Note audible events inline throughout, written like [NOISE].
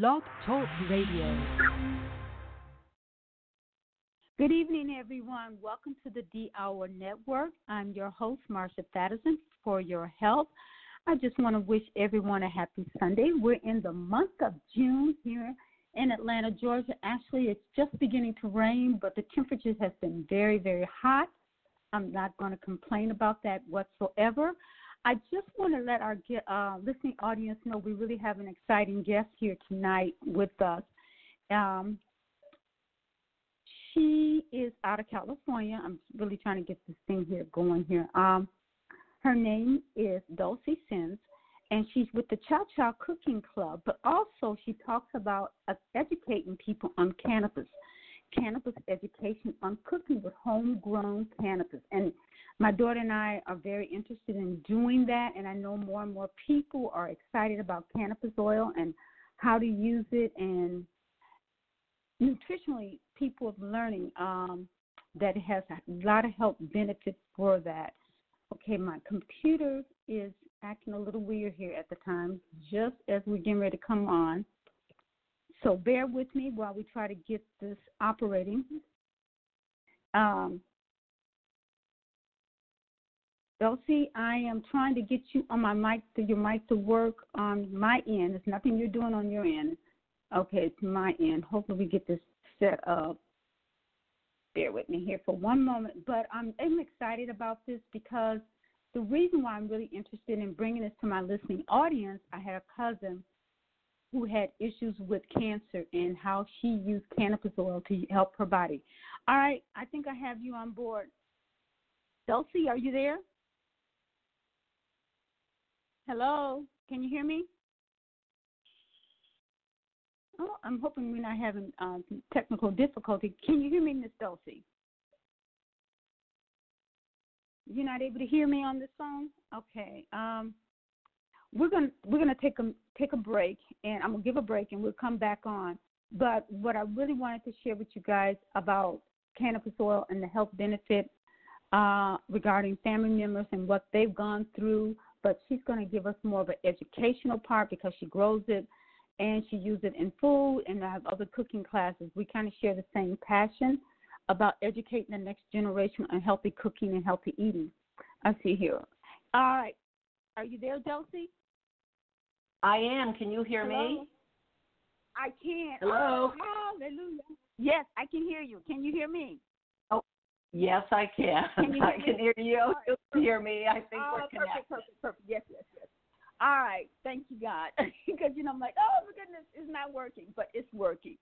Blog Talk Radio. Good evening, everyone. Welcome to the D Hour Network. I'm your host, Marsha Thadison, for your health. I just want to wish everyone a happy Sunday. We're in the month of June here in Atlanta, Georgia. Actually, it's just beginning to rain, but the temperatures have been very, very hot. I'm not going to complain about that whatsoever. I just want to let our uh, listening audience know we really have an exciting guest here tonight with us. Um, she is out of California. I'm really trying to get this thing here going here. Um, her name is Dulcie Sinn, and she's with the Cha Cha Cooking Club, but also she talks about uh, educating people on cannabis, cannabis education on cooking with homegrown cannabis. And my daughter and I are very interested in doing that, and I know more and more people are excited about cannabis oil and how to use it. And nutritionally, people are learning um, that it has a lot of health benefits for that. Okay, my computer is acting a little weird here at the time, just as we're getting ready to come on. So bear with me while we try to get this operating. Um, Dulcie, I am trying to get you on my mic, to your mic to work on my end. It's nothing you're doing on your end. Okay, it's my end. Hopefully, we get this set up bear with me here for one moment. But I'm, I'm excited about this because the reason why I'm really interested in bringing this to my listening audience, I had a cousin who had issues with cancer and how she used cannabis oil to help her body. All right, I think I have you on board. Dulcie, are you there? Hello, can you hear me? Oh, I'm hoping we're not having uh, technical difficulty. Can you hear me, Miss Dulcie? You're not able to hear me on this phone? Okay. Um, we're gonna we're gonna take a take a break, and I'm gonna give a break, and we'll come back on. But what I really wanted to share with you guys about cannabis oil and the health benefit uh, regarding family members and what they've gone through. But she's to give us more of an educational part because she grows it and she uses it in food and I have other cooking classes. We kind of share the same passion about educating the next generation on healthy cooking and healthy eating. I see here. All right. Are you there, Dulcie? I am. Can you hear Hello? me? I can. Hello. Oh, hallelujah. Yes, I can hear you. Can you hear me? Oh, yes, I can. can [LAUGHS] I can hear you. You can hear me. I think oh, we're connected. Perfect, perfect, perfect. Yes, yes, yes. All right. Thank you, God. [LAUGHS] because, you know, I'm like, oh, my goodness, it's not working, but it's working.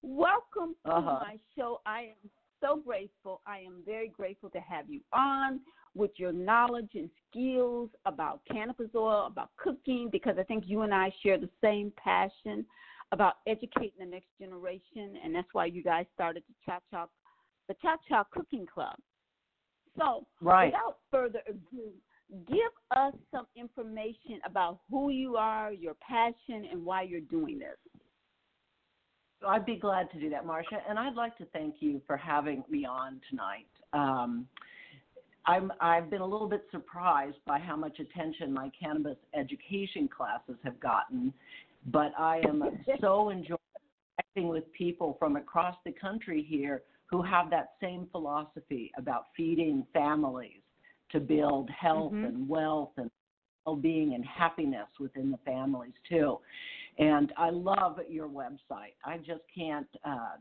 Welcome uh-huh. to my show. I am so grateful. I am very grateful to have you on with your knowledge and skills about cannabis oil, about cooking, because I think you and I share the same passion about educating the next generation, and that's why you guys started the Cha Cha, the Cha Cha Cooking Club. So, right. without further ado, give us some information about who you are, your passion, and why you're doing this. I'd be glad to do that, Marsha. and I'd like to thank you for having me on tonight. Um, I'm, I've been a little bit surprised by how much attention my cannabis education classes have gotten, but I am [LAUGHS] so enjoying connecting with people from across the country here who have that same philosophy about feeding families to build health mm-hmm. and wealth and well-being and happiness within the families too. And I love your website. I just can't uh,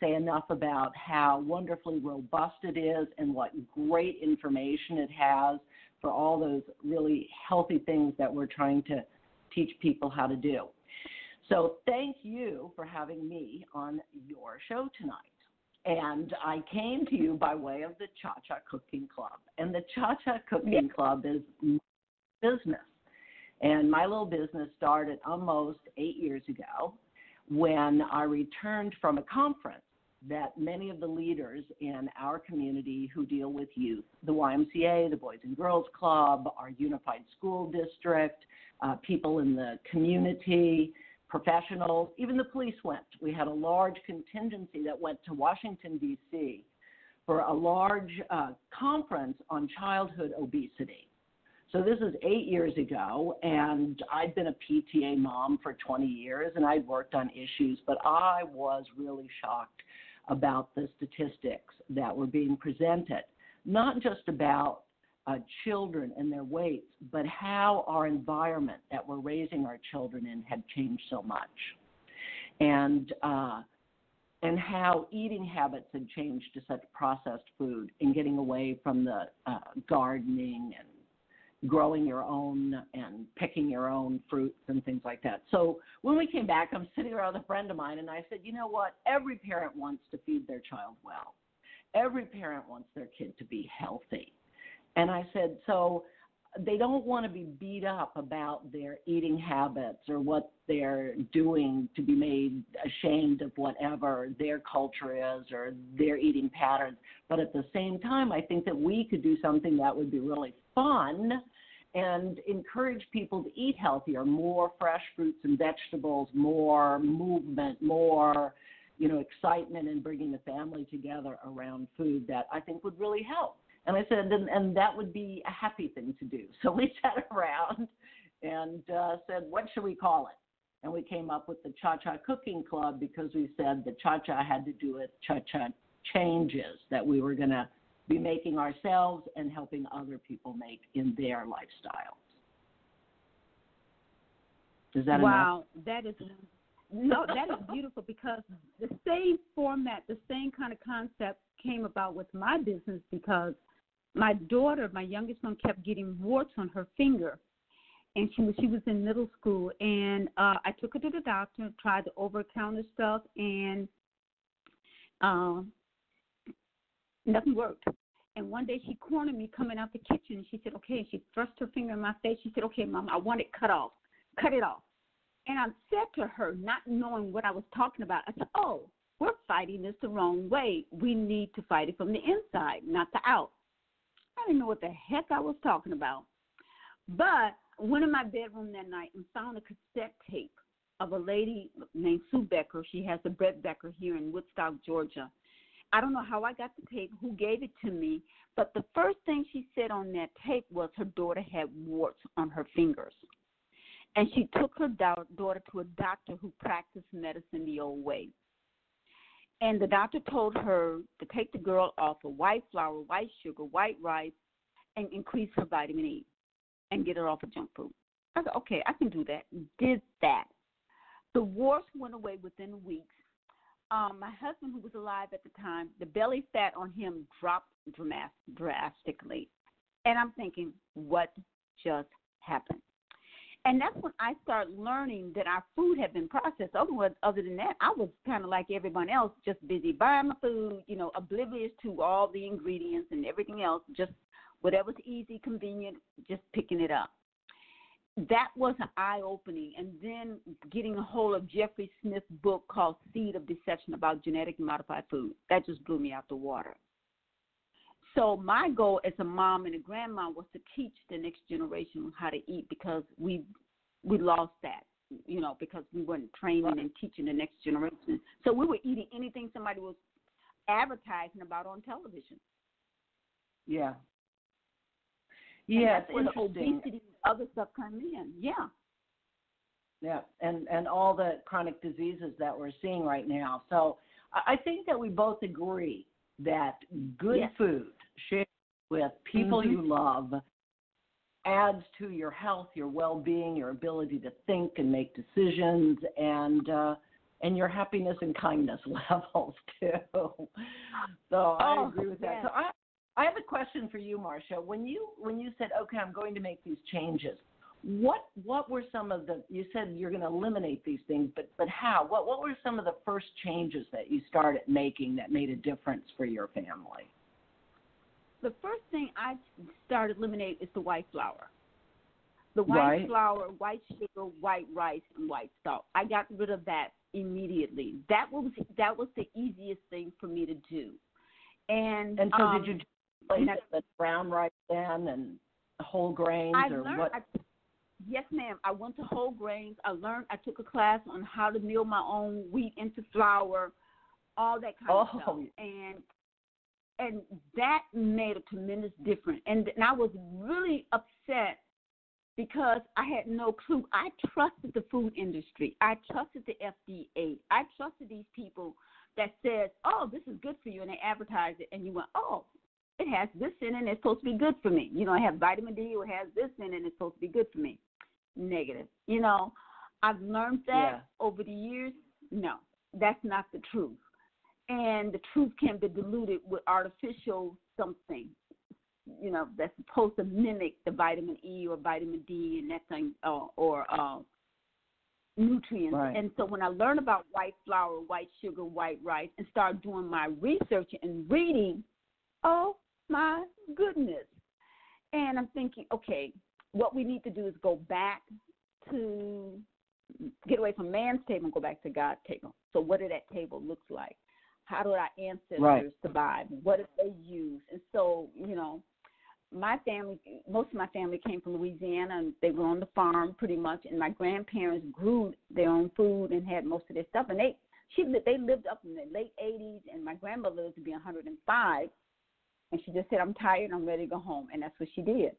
say enough about how wonderfully robust it is and what great information it has for all those really healthy things that we're trying to teach people how to do. So, thank you for having me on your show tonight. And I came to you by way of the Cha Cha Cooking Club. And the Cha Cha Cooking Club is business. And my little business started almost eight years ago when I returned from a conference that many of the leaders in our community who deal with youth, the YMCA, the Boys and Girls Club, our Unified School District, uh, people in the community, professionals, even the police went. We had a large contingency that went to Washington, D.C. for a large uh, conference on childhood obesity So this is eight years ago, and I'd been a PTA mom for 20 years, and I'd worked on issues, but I was really shocked about the statistics that were being presented, not just about uh, children and their weights, but how our environment that we're raising our children in had changed so much, and uh, and how eating habits had changed to such processed food and getting away from the uh, gardening and growing your own and picking your own fruits and things like that. So when we came back, I'm sitting around with a friend of mine, and I said, you know what? Every parent wants to feed their child well. Every parent wants their kid to be healthy. And I said, so they don't want to be beat up about their eating habits or what they're doing to be made ashamed of whatever their culture is or their eating patterns. But at the same time, I think that we could do something that would be really fun and encourage people to eat healthier, more fresh fruits and vegetables, more movement, more you know excitement in bringing the family together around food that I think would really help. And I said, and, and that would be a happy thing to do. [LAUGHS] So we sat around and uh, said, what should we call it? And we came up with the Cha Cha Cooking Club because we said the Cha Cha had to do with Cha Cha changes that we were going to be making ourselves and helping other people make in their lifestyles. Is that wow? Enough? That is no, that is beautiful because the same format, the same kind of concept came about with my business because my daughter, my youngest one, kept getting warts on her finger, and she was she was in middle school, and uh, I took her to the doctor, tried the over counter stuff, and uh, nothing worked. And one day she cornered me coming out the kitchen. She said, "Okay." She thrust her finger in my face. She said, "Okay, Mom, I want it cut off. Cut it off." And I said to her, not knowing what I was talking about, I said, "Oh, we're fighting this the wrong way. We need to fight it from the inside, not the out." I didn't know what the heck I was talking about. But went in my bedroom that night and found a cassette tape of a lady named Sue Becker. She has a Bread Becker here in Woodstock, Georgia. I don't know how I got the tape, who gave it to me, but the first thing she said on that tape was her daughter had warts on her fingers. And she took her daughter to a doctor who practiced medicine the old way. And the doctor told her to take the girl off of white flour, white sugar, white rice, and increase her vitamin E and get her off of junk food. I said, okay, I can do that. Did that. The warts went away within weeks. Um, my husband, who was alive at the time, the belly fat on him dropped drastically. And I'm thinking, what just happened? And that's when I started learning that our food had been processed. Other, than that, I was kind of like everyone else, just busy buying my food, you know, oblivious to all the ingredients and everything else, just whatever's easy, convenient, just picking it up. That was an eye opening. And then getting a hold of Jeffrey Smith's book called Seed of Deception about genetically modified food. That just blew me out the water. So my goal as a mom and a grandma was to teach the next generation how to eat because we we lost that, you know, because we weren't training and teaching the next generation. So we were eating anything somebody was advertising about on television. Yeah. And that's obesity and other stuff come in. Yeah. Yeah, and and all the chronic diseases that we're seeing right now. So I think that we both agree that good yes. food shared with people mm-hmm. you love adds to your health, your well-being, your ability to think and make decisions, and uh, and your happiness and kindness [LAUGHS] levels too. So oh, I agree with that. So I I have a question for you, Marsha. When you when you said, okay, I'm going to make these changes, what what were some of the you said you're going to eliminate these things but but how? What what were some of the first changes that you started making that made a difference for your family? The first thing i started eliminating is the white flour. The white right. flour white sugar white rice and white salt. I got rid of that immediately. That was that was the easiest thing for me to do. And and so um, did you replace it with brown rice then and whole grains I or learned, what I, Yes, ma'am. I went to whole grains. I learned. I took a class on how to mill my own wheat into flour, all that kind oh. of stuff, oh. and and that made a tremendous difference. And, and I was really upset because I had no clue. I trusted the food industry. I trusted the FDA. I trusted these people that said, "Oh, this is good for you," and they advertise it, and you went, "Oh, it has this in it, and it's supposed to be good for me." You know, I have vitamin D, or it has this in it, and it's supposed to be good for me. Negative. You know, I've learned that Yeah. over the years. No, that's not the truth, and the truth can be diluted with artificial something you know that's supposed to mimic the vitamin E or vitamin D and that thing uh, or uh, nutrients. Right. And so when I learned about white flour, white sugar, white rice, and started doing my research and reading, oh my goodness! And I'm thinking, okay, what we need to do is go back to get away from man's table and go back to God's table. So what did that table look like? How did our ancestors Right. survive? What did they use? And so, you know, my family, most of my family came from Louisiana, and they were on the farm pretty much. And my grandparents grew their own food and had most of their stuff. And they, she, they lived up in the late '80s, and my grandmother lived to be 105. And she just said, "I'm tired. I'm ready to go home," and that's what she did.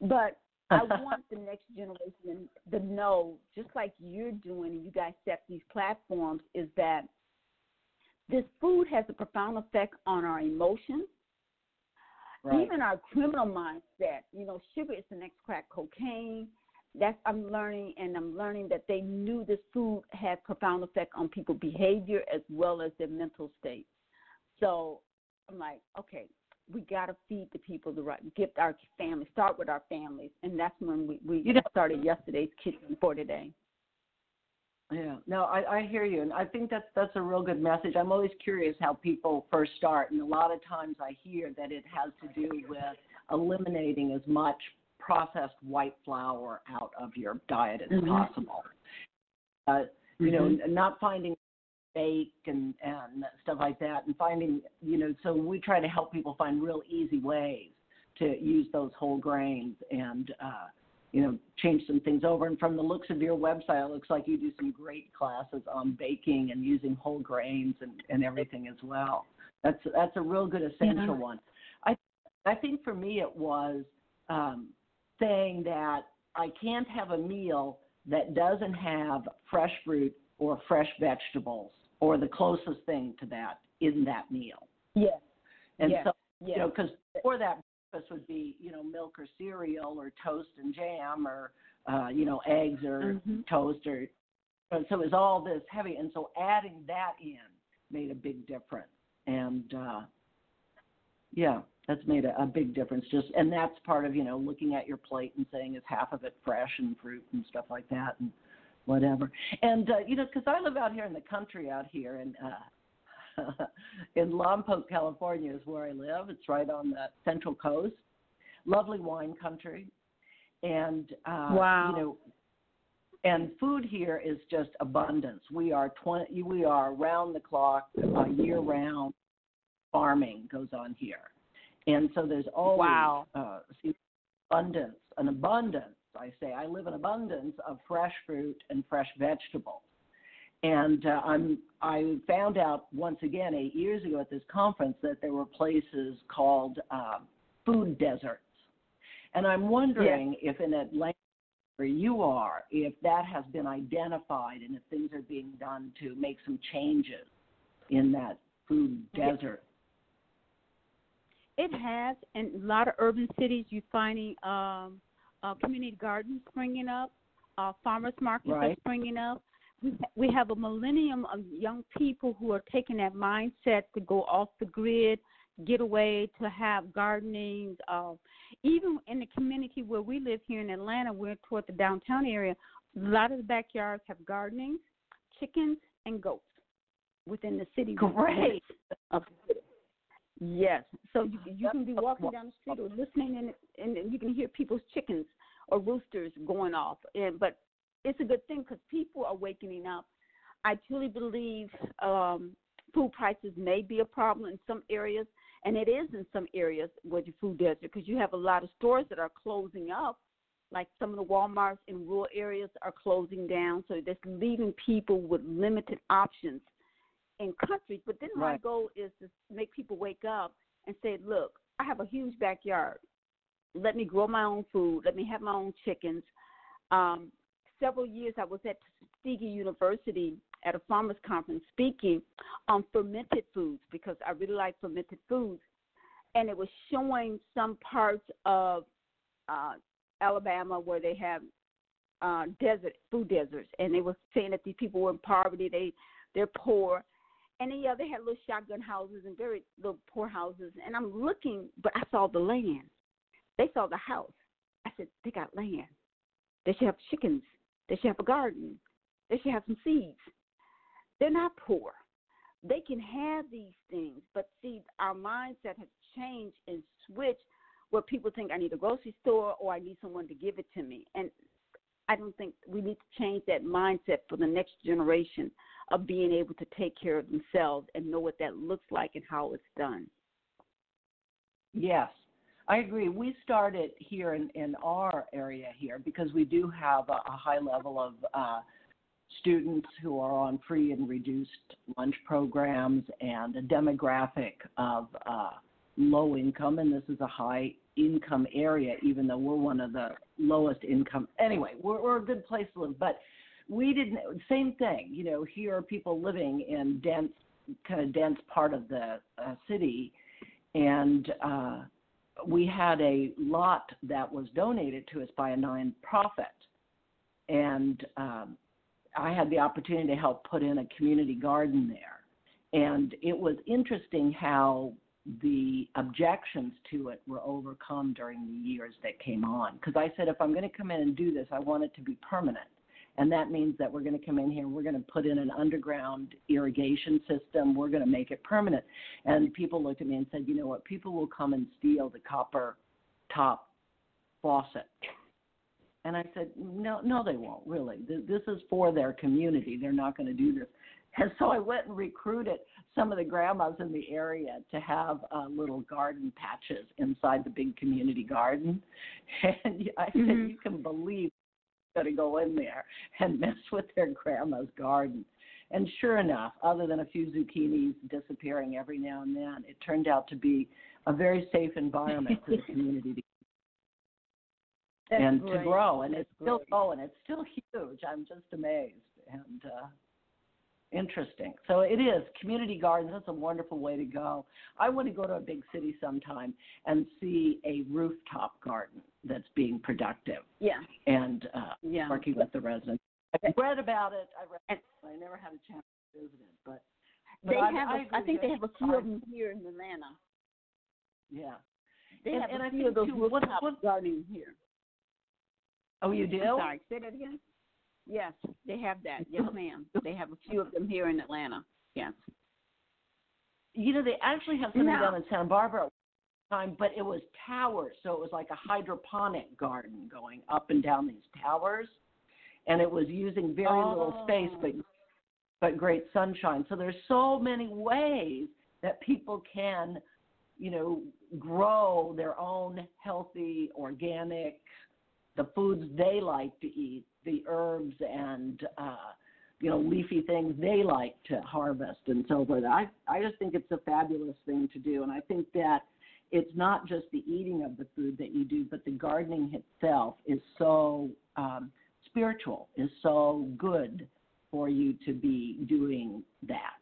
But I [LAUGHS] want the next generation to know, just like you're doing, and you guys set these platforms, is that this food has a profound effect on our emotions Right. even our criminal mindset, you know, sugar is the next crack cocaine. That's I'm learning, and I'm learning that they knew this food had profound effect on people's behavior as well as their mental state. So I'm like, okay, we got to feed the people the right, gift our families, start with our families, and that's when we we You know- started yesterday's kitchen for today. Yeah, no, I, I hear you, and I think that's that's a real good message. I'm always curious how people first start, and a lot of times I hear that it has to do with eliminating as much processed white flour out of your diet as Mhm. possible. Uh, you know, Mhm. not finding bake and and stuff like that, and finding you know, so we try to help people find real easy ways to use those whole grains and uh, you know, change some things over. And from the looks of your website, it looks like you do some great classes on baking and using whole grains and, and everything as well. That's that's a real good essential Yeah. one. I I think for me it was um, saying that I can't have a meal that doesn't have fresh fruit or fresh vegetables or the closest thing to that in that meal. Yes. And yes. so yes. you know, because before that breakfast would be, you know, milk or cereal or toast and jam or, uh, you know, eggs or Mhm. toast or, so it was all this heavy. And so adding that in made a big difference. And, uh, yeah, that's made a, a big difference. Just, and that's part of, you know, looking at your plate and saying, is half of it fresh and fruit and stuff like that and whatever. And, uh, you know, because I live out here in the country out here and, uh, [LAUGHS] in Lompoc, California is where I live. It's right on the central coast. Lovely wine country. And uh Wow. you know and food here is just abundance. We are 20 we are round the clock, uh, year round farming goes on here. And so there's always Wow. uh abundance, an abundance, I say. I live in abundance of fresh fruit and fresh vegetables. And uh, I'm I found out once again eight years ago at this conference that there were places called uh, food deserts, and I'm wondering if in Atlanta where you are, if that has been identified and if things are being done to make some changes in that food desert. It has, in a lot of urban cities, you're finding um, uh, community gardens springing up, uh, farmers markets are springing up. We We have a millennium of young people who are taking that mindset to go off the grid, get away, to have gardening. Uh, even in the community where we live here in Atlanta, we're toward the downtown area. A lot of the backyards have gardening, chickens, and goats within the city. Great. [LAUGHS] of. Yes. So you you can be walking down the street or listening and and you can hear people's chickens or roosters going off. And but it's a good thing because people are wakening up. I truly believe um, food prices may be a problem in some areas, and it is in some areas where the food desert because you have a lot of stores that are closing up. Like some of the WalMarts in rural areas are closing down, so that's leaving people with limited options in countries. But then my goal is to make people wake up and say, look, I have a huge backyard. let me grow my own food, let me have my own chickens. Um, several years I was at Tuskegee University at a farmers conference speaking on fermented foods because I really like fermented foods, and it was showing some parts of uh, Alabama where they have uh, desert food deserts, and they were saying that these people were in poverty, they they're poor, and then yeah, they had little shotgun houses and very little poor houses, and I'm looking, but I saw the land. They saw the house. I said they got land. They should have chickens. They should have a garden. They should have some seeds. They're not poor. They can have these things, but see, our mindset has changed and switched where people think I need a grocery store or I need someone to give it to me. And I don't think we need to change that mindset for the next generation of being able to take care of themselves and know what that looks like and how it's done. Yes, I agree. We started here in, in our area here because we do have a, a high level of uh, students who are on free and reduced lunch programs and a demographic of uh, low income, and this is a high income area, even though we're one of the lowest income. Anyway, we're, we're a good place to live, but we didn't. Same thing, you know. Here are people living in dense, kind of dense part of the uh, city, and uh, we had a lot that was donated to us by a nonprofit, and um, I had the opportunity to help put in a community garden there. And it was interesting how the objections to it were overcome during the years that came on. Because I said, if I'm going to come in and do this, I want it to be permanent. And that means that we're going to come in here, and we're going to put in an underground irrigation system, we're going to make it permanent. And people looked at me and said, you know what, people will come and steal the copper top faucet. And I said, no, no, they won't really. This is for their community. They're not going to do this. And so I went and recruited some of the grandmas in the area to have uh, little garden patches inside the big community garden. [LAUGHS] And I said, mm-hmm. you can believe going to go in there and mess [LAUGHS] with their grandma's garden. And sure enough, other than a few zucchinis disappearing every now and then, it turned out to be a very safe environment for the [LAUGHS] community to and great. to grow. And That's it's still growing. It's still huge. I'm just amazed. And uh, Interesting. So it is community gardens. That's a wonderful way to go. I want to go to a big city sometime and see a rooftop garden that's being productive. Yeah. And uh, yeah. working with the residents. I've read about it. I read. I never had a chance to visit it, but, but they I, have. I, a, I think they have a few of them here in Atlanta. Yeah. They and, have and a I few of those too, rooftop what, what, gardening here. Oh, you do? I'm sorry. Say that again. Yes, they have that. [LAUGHS] Yes, ma'am. They have a few of them here in Atlanta. Yes. You know, they actually have something down in Santa Barbara time, but it was towers, so it was like a hydroponic garden going up and down these towers, and it was using very oh. little space, but oh. but great sunshine. So there's so many ways that people can, you know, grow their own healthy, organic, the foods they like to eat the herbs and uh, you know leafy things they like to harvest and so forth. I I just think it's a fabulous thing to do, and I think that it's not just the eating of the food that you do, but the gardening itself is so um, spiritual, is so good for you to be doing that.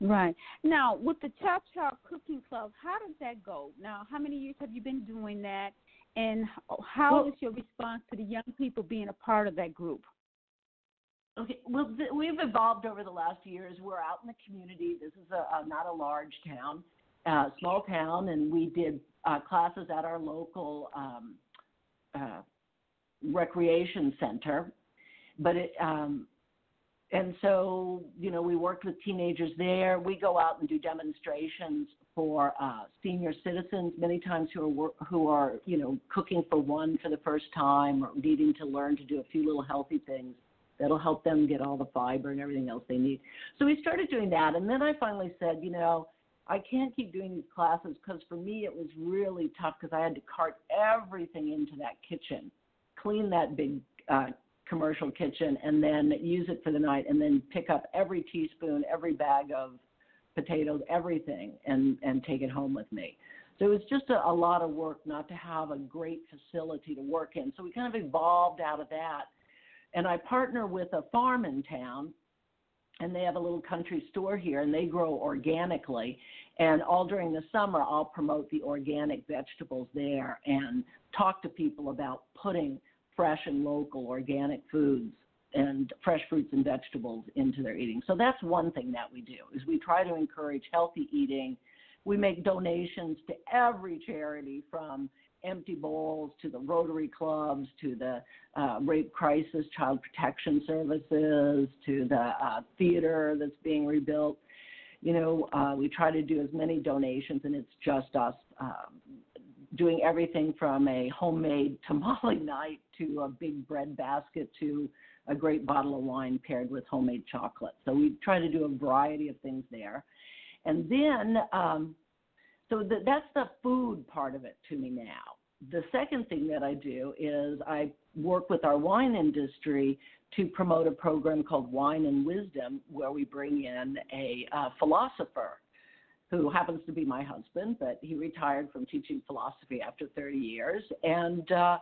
Right. Now, with the Cha Cha Cooking Club, how does that go? Now, how many years have you been doing that? And how well, is your response to the young people being a part of that group? Okay, well, th- we've evolved over the last years. We're out in the community. This is a, a not a large town, uh, small town, and we did uh, classes at our local um, uh, recreation center. But it, um, and so you know, we worked with teenagers there. We go out and do demonstrations for uh, senior citizens, many times who are who are you know cooking for one for the first time or needing to learn to do a few little healthy things that'll help them get all the fiber and everything else they need. So we started doing that, and then I finally said, you know, I can't keep doing these classes because for me it was really tough because I had to cart everything into that kitchen, clean that big uh, commercial kitchen, and then use it for the night, and then pick up every teaspoon, every bag of potatoes, everything, and and take it home with me. So it was just a, a lot of work not to have a great facility to work in. So we kind of evolved out of that. And I partner with a farm in town, and they have a little country store here, and they grow organically. And all during the summer, I'll promote the organic vegetables there and talk to people about putting fresh and local organic foods and fresh fruits and vegetables into their eating. So that's one thing that we do is we try to encourage healthy eating. We make donations to every charity from empty bowls to the Rotary clubs to the uh, rape crisis child protection services to the uh, theater that's being rebuilt. You know, uh, we try to do as many donations, and it's just us um, doing everything from a homemade tamale [LAUGHS] night to a big bread basket to a great bottle of wine paired with homemade chocolate. So we try to do a variety of things there. And then, um, so the, that's the food part of it to me now. The second thing that I do is I work with our wine industry to promote a program called Wine and Wisdom, where we bring in a uh, philosopher who happens to be my husband, but he retired from teaching philosophy after 30 years. And uh,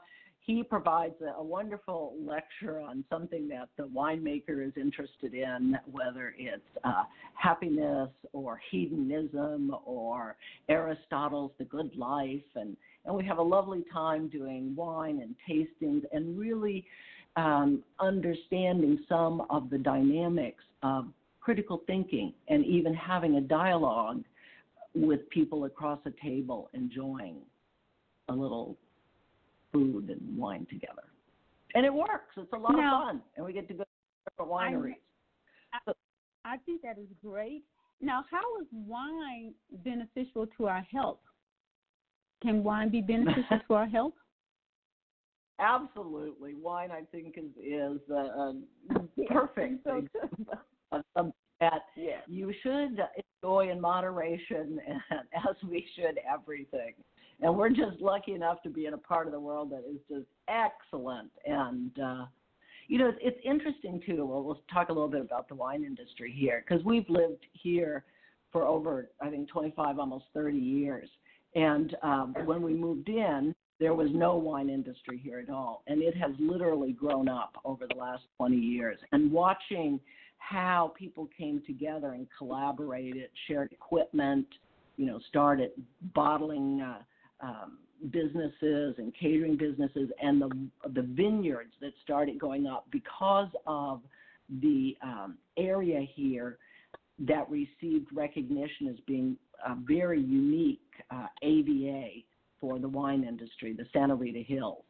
he provides a, a, wonderful lecture on something that the winemaker is interested in, whether it's uh, happiness or hedonism or Aristotle's The Good Life. And, and we have a lovely time doing wine and tastings and really um, understanding some of the dynamics of critical thinking and even having a dialogue with people across a table enjoying a little food and wine together. And it works. It's a lot now, of fun. And we get to go to different wineries. I, I, I think that is great. Now, how is wine beneficial to our health? Can wine be beneficial [LAUGHS] to our health? Absolutely. Wine, I think, is is uh, [LAUGHS] perfect so something [LAUGHS] that yeah. you should enjoy in moderation, and as we should everything and we're just lucky enough to be in a part of the world that is just excellent. And uh, you know, it's, it's interesting too. Well, we'll talk a little bit about the wine industry here because we've lived here for over, I think, 25, almost 30 years. And um, when we moved in, there was no wine industry here at all, and it has literally grown up over the last 20 years. And watching how people came together and collaborated, shared equipment, you know, started bottling. Uh, um, businesses and catering businesses and the the vineyards that started going up because of the um, area here that received recognition as being a very unique uh, AVA for the wine industry, the Santa Rita Hills.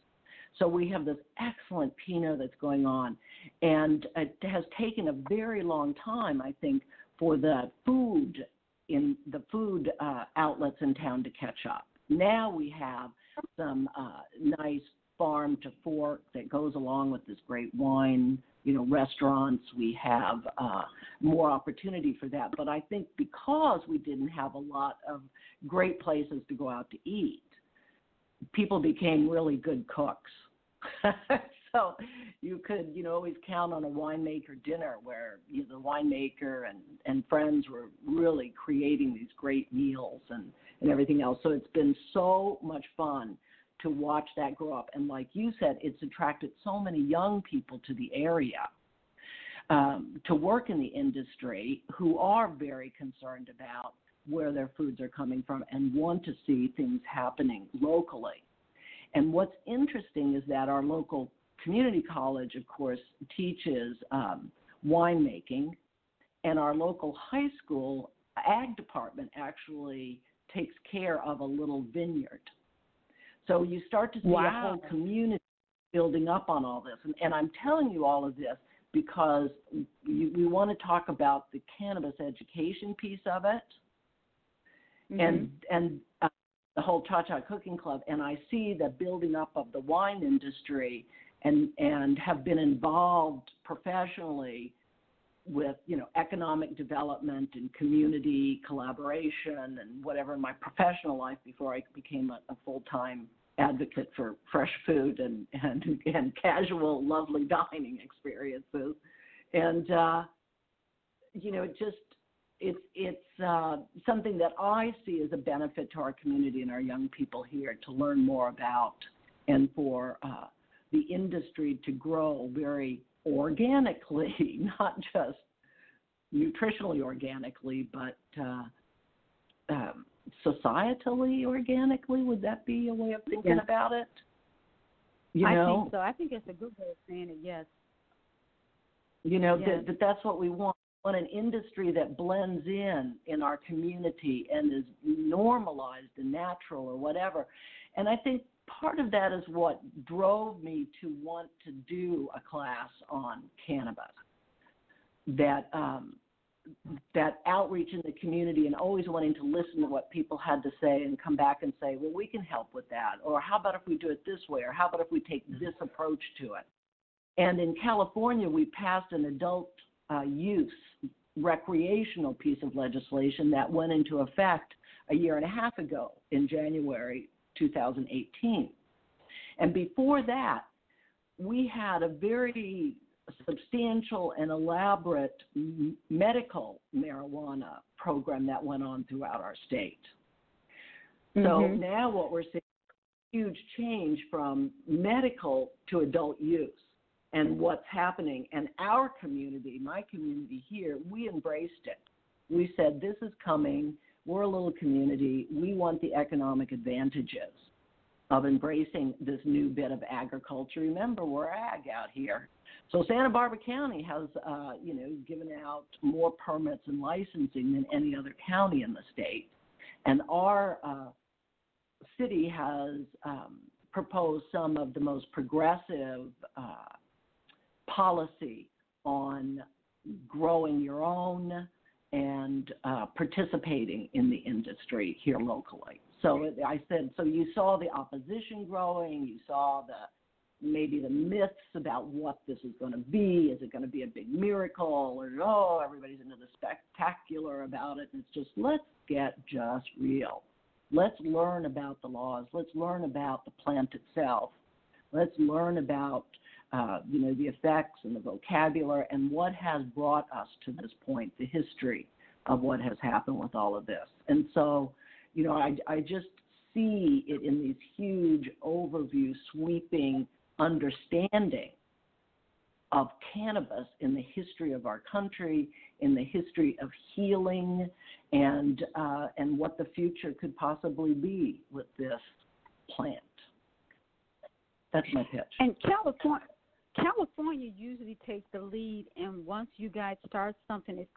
So we have this excellent Pinot that's going on, and it has taken a very long time, I think, for the food in the food uh, outlets in town to catch up. Now we have some uh, nice farm to fork that goes along with this great wine. You know, restaurants. We have uh, more opportunity for that. But I think because we didn't have a lot of great places to go out to eat, people became really good cooks. [LAUGHS] so you could, you know, always count on a winemaker dinner where you know, the winemaker and and friends were really creating these great meals and and everything else. So it's been so much fun to watch that grow up. And like you said, it's attracted so many young people to the area um, to work in the industry who are very concerned about where their foods are coming from and want to see things happening locally. And what's interesting is that our local community college, of course, teaches um, winemaking, and our local high school ag department actually takes care of a little vineyard. So you start to see wow. a whole community building up on all this. And, and I'm telling you all of this because we, we want to talk about the cannabis education piece of it mm-hmm. and, and uh, the whole Cha Cha Cooking Club. And I see the building up of the wine industry and, and have been involved professionally with you know economic development and community collaboration and whatever in my professional life before I became a, a full time advocate for fresh food and and and casual lovely dining experiences. And uh you know it just it's it's uh, something that I see as a benefit to our community and our young people here to learn more about, and for uh, the industry to grow very organically, [LAUGHS] not just nutritionally organically, but uh, um, societally organically. Would that be a way of thinking yeah. about it? You I know, think so. I think it's a good way of saying it. Yes. you know Yes. that, that that's what we want. We want an industry that blends in in our community and is normalized and natural or whatever. And I think part of that is what drove me to want to do a class on cannabis. That um, that outreach in the community and always wanting to listen to what people had to say and come back and say, well, we can help with that, or how about if we do it this way, or how about if we take this approach to it. And in California, we passed an adult uh, use recreational piece of legislation that went into effect a year and a half ago in January 2018. And before that, we had a very substantial and elaborate m- medical marijuana program that went on throughout our state. So Mhm. now what we're seeing is a huge change from medical to adult use and what's happening. And our community, my community here, we embraced it. We said, this is coming. We're a little community. We want the economic advantages of embracing this new bit of agriculture. Remember, we're ag out here. So Santa Barbara County has, uh, you know, given out more permits and licensing than any other county in the state, and our uh, city has um, proposed some of the most progressive uh, policy on growing your own and uh, participating in the industry here locally. So I said, so you saw the opposition growing, you saw the maybe the myths about what this is going to be. Is it going to be a big miracle? Or, oh, everybody's into the spectacular about it. And it's just, let's get just real. Let's learn about the laws. Let's learn about the plant itself. Let's learn about, uh, you know, the effects and the vocabulary and what has brought us to this point, the history of what has happened with all of this. And so, you know, I, I just see it in these huge overview, sweeping understanding of cannabis in the history of our country, in the history of healing, and uh, and what the future could possibly be with this plant. That's my pitch. And California, California usually takes the lead, and once you guys start something it's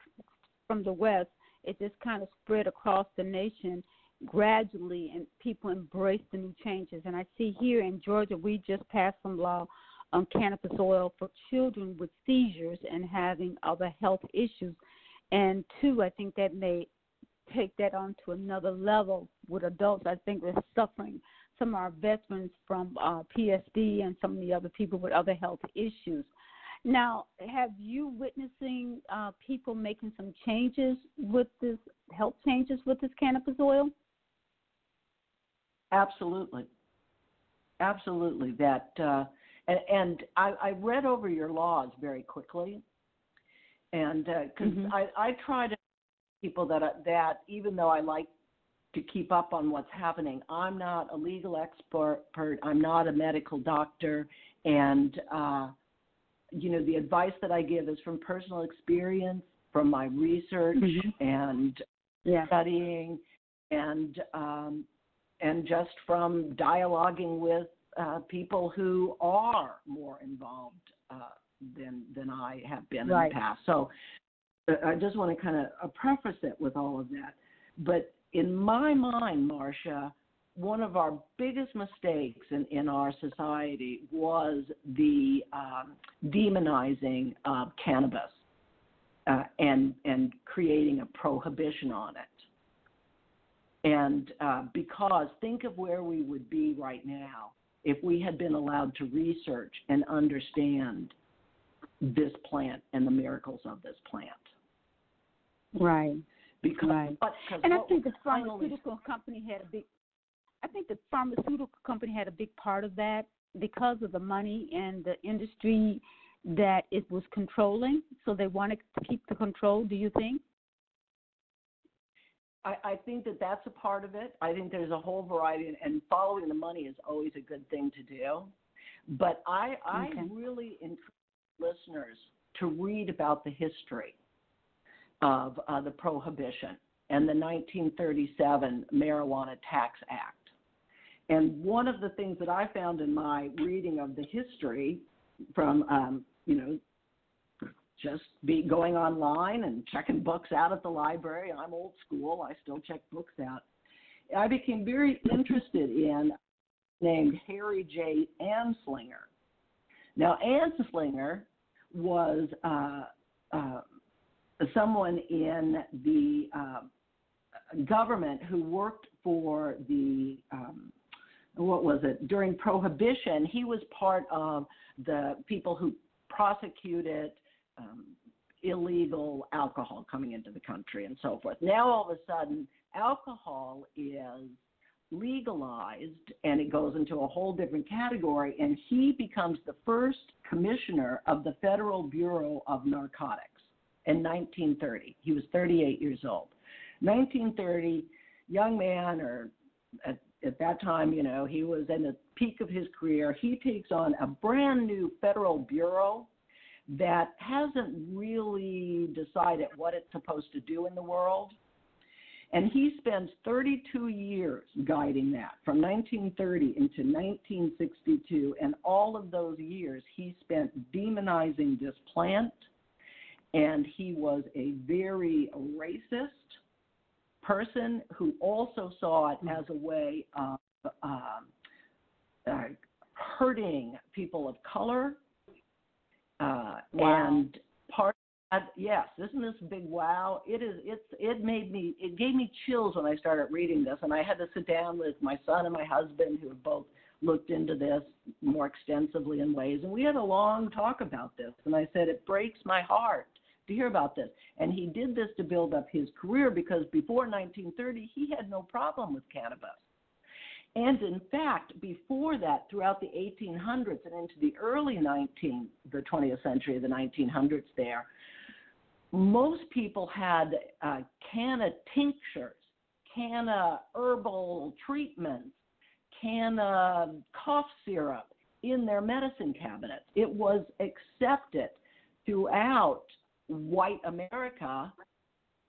from the West, it just kind of spread across the nation gradually, and people embrace the new changes. And I see here in Georgia, we just passed some law on cannabis oil for children with seizures and having other health issues. And two, I think that may take that on to another level with adults. I think we're suffering some of our veterans from uh, PSD and some of the other people with other health issues. Now, have you witnessing uh, people making some changes with this health changes with this cannabis oil? Absolutely, absolutely. That uh, and, and I, I read over your laws very quickly, and because Mhm. I, I try to people that that even though I like to keep up on what's happening, I'm not a legal expert. I'm not a medical doctor, and uh, you know the advice that I give is from personal experience, from my research Mhm. and Yeah. studying, and um, and just from dialoguing with uh, people who are more involved uh, than than I have been Right. in the past. So uh, I just want to kind of uh, preface it with all of that. But in my mind, Marsha, one of our biggest mistakes in, in our society was the um, demonizing of cannabis uh, and and creating a prohibition on it. And uh, because think of where we would be right now if we had been allowed to research and understand this plant and the miracles of this plant. Right. Because, Right. but, And I think the pharmaceutical company had a big. I think the pharmaceutical company had a big part of that because of the money and the industry that it was controlling. So they wanted to keep the control. Do you think? I, I think that that's a part of it. I think there's a whole variety, and following the money is always a good thing to do. But I, I Okay. really encourage listeners to read about the history of uh, the prohibition and the 1937 Marijuana Tax Act. And one of the things that I found in my reading of the history from, um, you know, just be going online and checking books out at the library. I'm old school. I still check books out. I became very interested in named Harry J. Anslinger. Now, Anslinger was uh, uh, someone in the uh, government who worked for the um, what was it during Prohibition? He was part of the people who prosecuted um, illegal alcohol coming into the country and so forth. Now all of a sudden, alcohol is legalized and it goes into a whole different category, and he becomes the first commissioner of the Federal Bureau of Narcotics in 1930. He was 38 years old. 1930, young man, or at, at that time, you know, he was in the peak of his career. He takes on a brand new federal bureau that hasn't really decided what it's supposed to do in the world. And he spends 32 years guiding that from 1930 into 1962. And all of those years, he spent demonizing this plant. And he was a very racist person who also saw it as a way of um, uh, hurting people of color. Uh, Wow. And part uh, yes, isn't this big wow? It is. It's. It made me. It gave me chills when I started reading this, and I had to sit down with my son and my husband, who have both looked into this more extensively in ways, and we had a long talk about this. And I said, it breaks my heart to hear about this. And he did this to build up his career because before 1930, he had no problem with cannabis. And in fact, before that, throughout the 1800s and into the early 19, the 20th century, the 1900s, there, most people had uh, canna tinctures, canna herbal treatments, canna cough syrup in their medicine cabinets. It was accepted throughout white America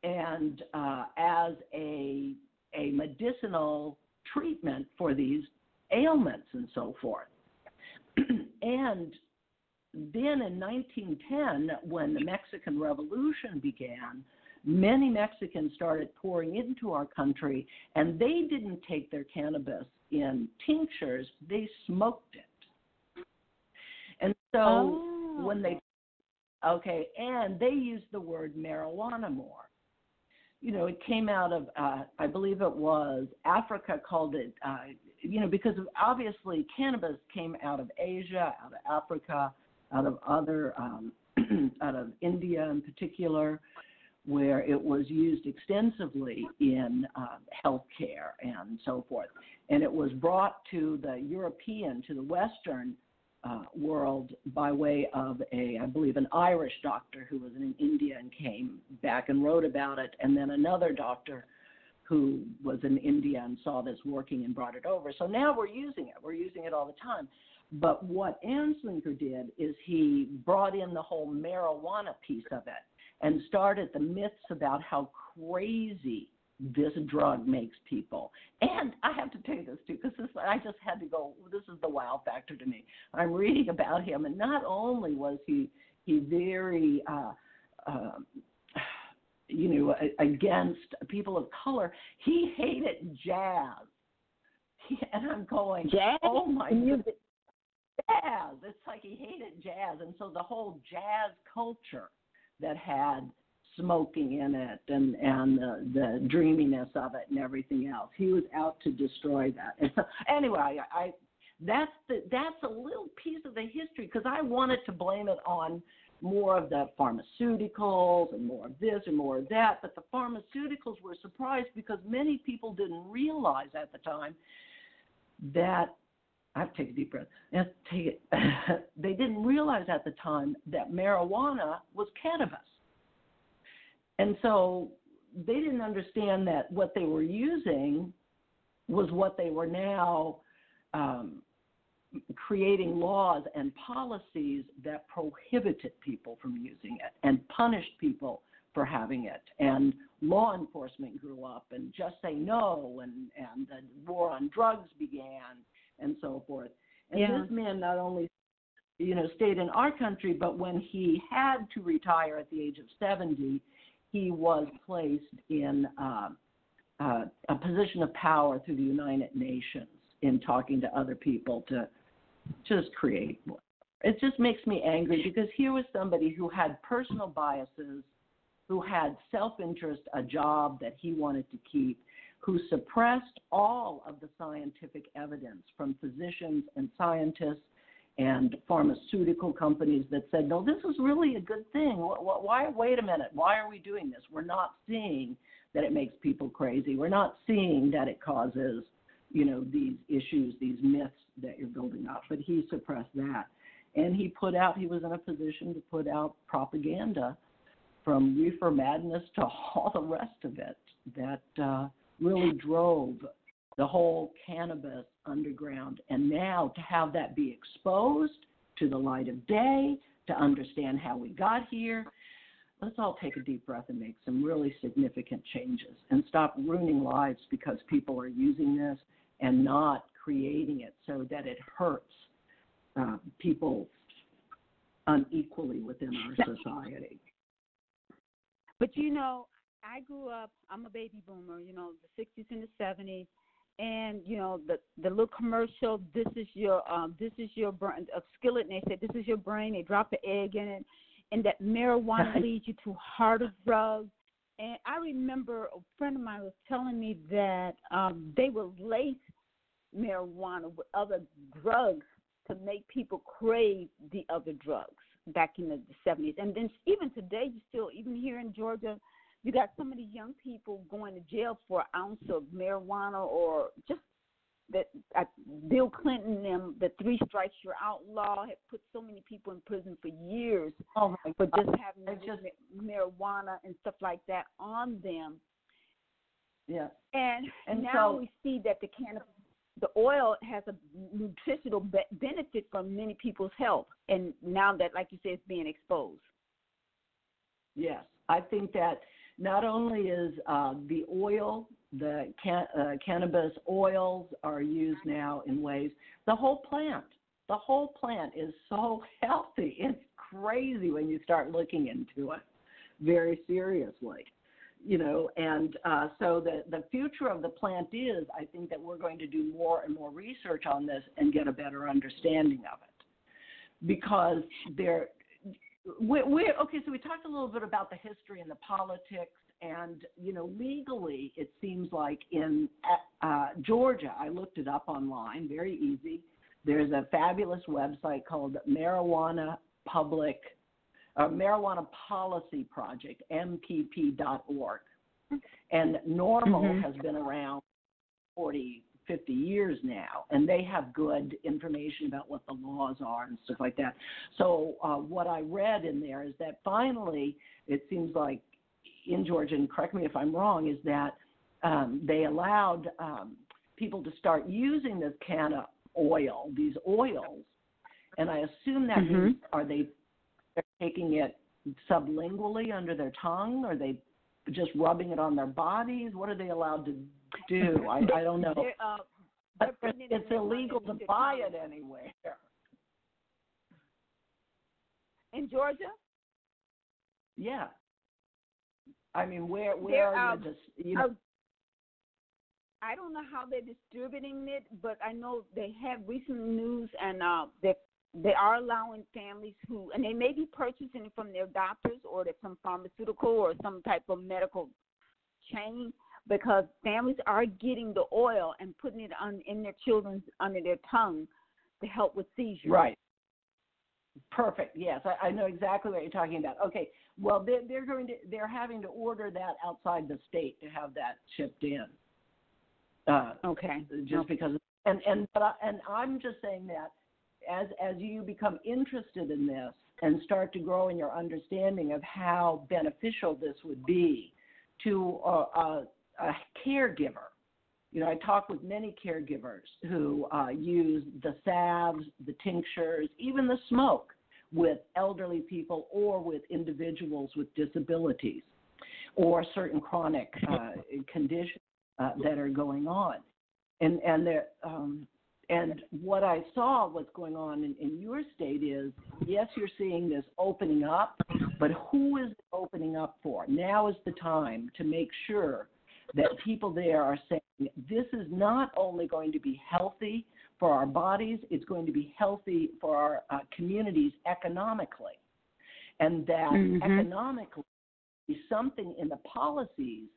and uh, as a a medicinal treatment for these ailments and so forth. [CLEARS THROAT] and then in 1910, when the Mexican Revolution began, many Mexicans started pouring into our country, and they didn't take their cannabis in tinctures, they smoked it. And so Oh. when they, okay, and they used the word marijuana more. You know, it came out of, uh, I believe it was Africa called it, uh, you know, because obviously cannabis came out of Asia, out of Africa, out of other, um, [CLEARS THROAT] out of India in particular, where it was used extensively in um, healthcare and so forth. And it was brought to the European, to the Western uh, world by way of a, I believe, an Irish doctor who was in India and came back and wrote about it, and then another doctor who was in India and saw this working and brought it over. So now we're using it. We're using it all the time. But what Anslinger did is he brought in the whole marijuana piece of it and started the myths about how crazy this drug makes people. And I have to tell you this too, because this I just had to go. This is the wow factor to me. I'm reading about him, and not only was he he very uh, uh, you know against people of color, he hated jazz. He, and I'm going, Jazz oh my music. jazz. It's like he hated jazz, and so the whole jazz culture that had smoking in it and and the, the dreaminess of it and everything else, he was out to destroy that. And [LAUGHS] so, anyway, I, I that's the that's a little piece of the history because I wanted to blame it on more of the pharmaceuticals and more of this and more of that, but the pharmaceuticals were surprised because many people didn't realize at the time that I have to take a deep breath. Take [LAUGHS] they didn't realize at the time that marijuana was cannabis. And so they didn't understand that what they were using was what they were now um, creating laws and policies that prohibited people from using it and punished people for having it. And law enforcement grew up and just say no and, and the war on drugs began and so forth. And Yeah. this man not only you know stayed in our country, but when he had to retire at the age of 70, he was placed in uh, uh, a position of power through the United Nations in talking to other people to just create. It just makes me angry because here was somebody who had personal biases, who had self interest, a job that he wanted to keep, who suppressed all of the scientific evidence from physicians and scientists and pharmaceutical companies that said, no, this is really a good thing. Wh- wh- Why, wait a minute, why are we doing this? We're not seeing that it makes people crazy. We're not seeing that it causes, you know, these issues, these myths that you're building up. But he suppressed that. And he put out, he was in a position to put out propaganda from reefer madness to [LAUGHS] all the rest of it that uh, really drove the whole cannabis underground. And now to have that be exposed to the light of day, to understand how we got here, let's all take a deep breath and make some really significant changes and stop ruining lives because people are using this and not creating it so that it hurts uh, people unequally within our society. But you know, I grew up. I'm a baby boomer. You know, the '60s and the '70s, and you know the the little commercial. This is your um, this is your brain. of skillet. And they said this is your brain. They drop the egg in it, and that marijuana leads you to harder drugs. And I remember a friend of mine was telling me that um, they would lace marijuana with other drugs to make people crave the other drugs back in the, 70s. And then even today, you still, even here in Georgia, you got so many young people going to jail for an ounce of marijuana or just that uh, Bill Clinton and the three strikes you're outlaw, have put so many people in prison for years Oh for just having just- marijuana and stuff like that on them. Yeah. And, And now so- we see that the cannabis, the oil has a nutritional be- benefit for many people's health. And now that, like you said, it's being exposed. Yes, I think that not only is uh, the oil, the can, uh, cannabis oils are used now in ways, the whole plant, the whole plant is so [LAUGHS] healthy. It's crazy when you start looking into it very seriously. You know, and uh, so the, the future of the plant is, I think that we're going to do more and more research on this and get a better understanding of it. Because there, we we okay, so we talked a little bit about the history and the politics, and you know, legally, it seems like in uh, Georgia, I looked it up online, very easy. There's a fabulous website called Marijuana Public, uh, Marijuana Policy Project, MPP.org, and NORML Mhm. has been around 40, 50 years now, and they have good information about what the laws are and stuff like that. So uh, what I read in there is that finally, it seems like in Georgia, and correct me if I'm wrong, is that um, they allowed um, people to start using this canna oil, these oils, and I assume that Mhm. means are they they're taking it sublingually under their tongue? Are they just rubbing it on their bodies? What are they allowed to do? I, I don't know. Uh, But it's, putting it in it's their illegal to buy it anywhere. In Georgia? Yeah. I mean, where where There are are- you just you know? Uh, I don't know how they're distributing it, but I know they have recent news, and uh, they they are allowing families who, and they may be purchasing it from their doctors or from pharmaceutical or some type of medical chain, because families are getting the oil and putting it on in their children's under their tongue to help with seizures. Right. Perfect. Yes, I, I know exactly what you're talking about. Okay. Well, they're they're going to they're having to order that outside the state to have that shipped in. Uh, Okay. just because and and but I, and I'm just saying that as as you become interested in this and start to grow in your understanding of how beneficial this would be to a, a, a caregiver. You know, I talk with many caregivers who uh, use the salves, the tinctures, even the smoke with elderly people or with individuals with disabilities or certain chronic uh, conditions uh, that are going on. And and um, and what I saw what's going on in, in your state is yes, you're seeing this opening up, but who is opening up for? Now is the time to make sure that people there are saying this is not only going to be healthy for our bodies, it's going to be healthy for our uh, communities economically. And that mm-hmm. economically is something in the policies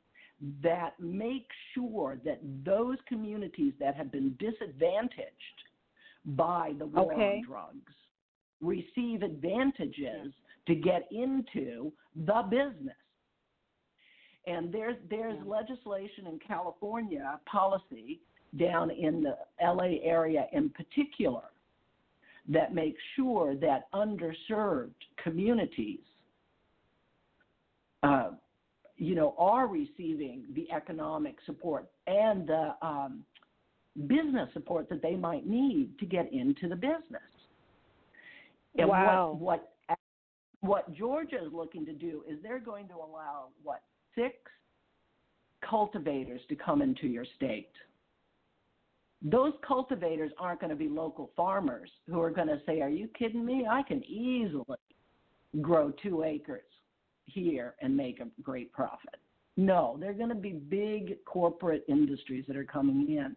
that make sure that those communities that have been disadvantaged by the war okay. on drugs receive advantages to get into the business. And there's there's yeah. legislation in California policy down in the LA area in particular that makes sure that underserved communities uh, you know, are receiving the economic support and the um, business support that they might need to get into the business. And wow. what, what what Georgia is looking to do is they're going to allow what six cultivators to come into your state. Those cultivators aren't going to be local farmers who are going to say, "Are you kidding me? I can easily grow two acres here and make a great profit. No, they're going to be big corporate industries that are coming in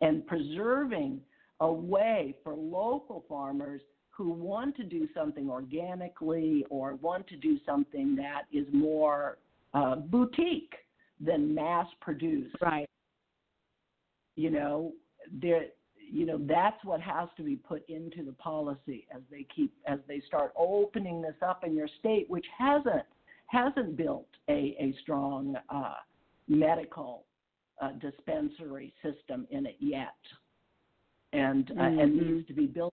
and preserving a way for local farmers who want to do something organically or want to do something that is more uh, boutique than mass produced. Right. You know, there you know that's what has to be put into the policy as they keep as they start opening this up in your state which hasn't hasn't built a, a strong uh, medical uh, dispensary system in it yet, and uh, mm-hmm. and needs to be built.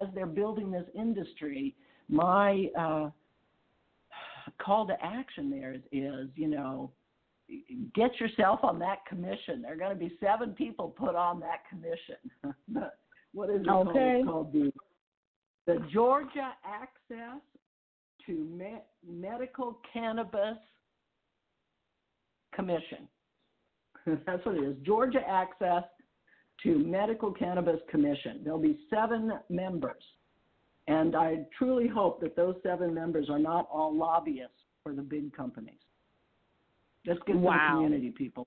As they're building this industry, my uh, call to action there is, is, you know, get yourself on that commission. There are going to be seven people put on that commission. [LAUGHS] what is it okay. called? called the the Georgia Access to Me- Medical Cannabis Commission. [LAUGHS] That's what it is. Georgia Access to Medical Cannabis Commission. There'll be seven members. And I truly hope that those seven members are not all lobbyists for the big companies. Just get wow. the community people.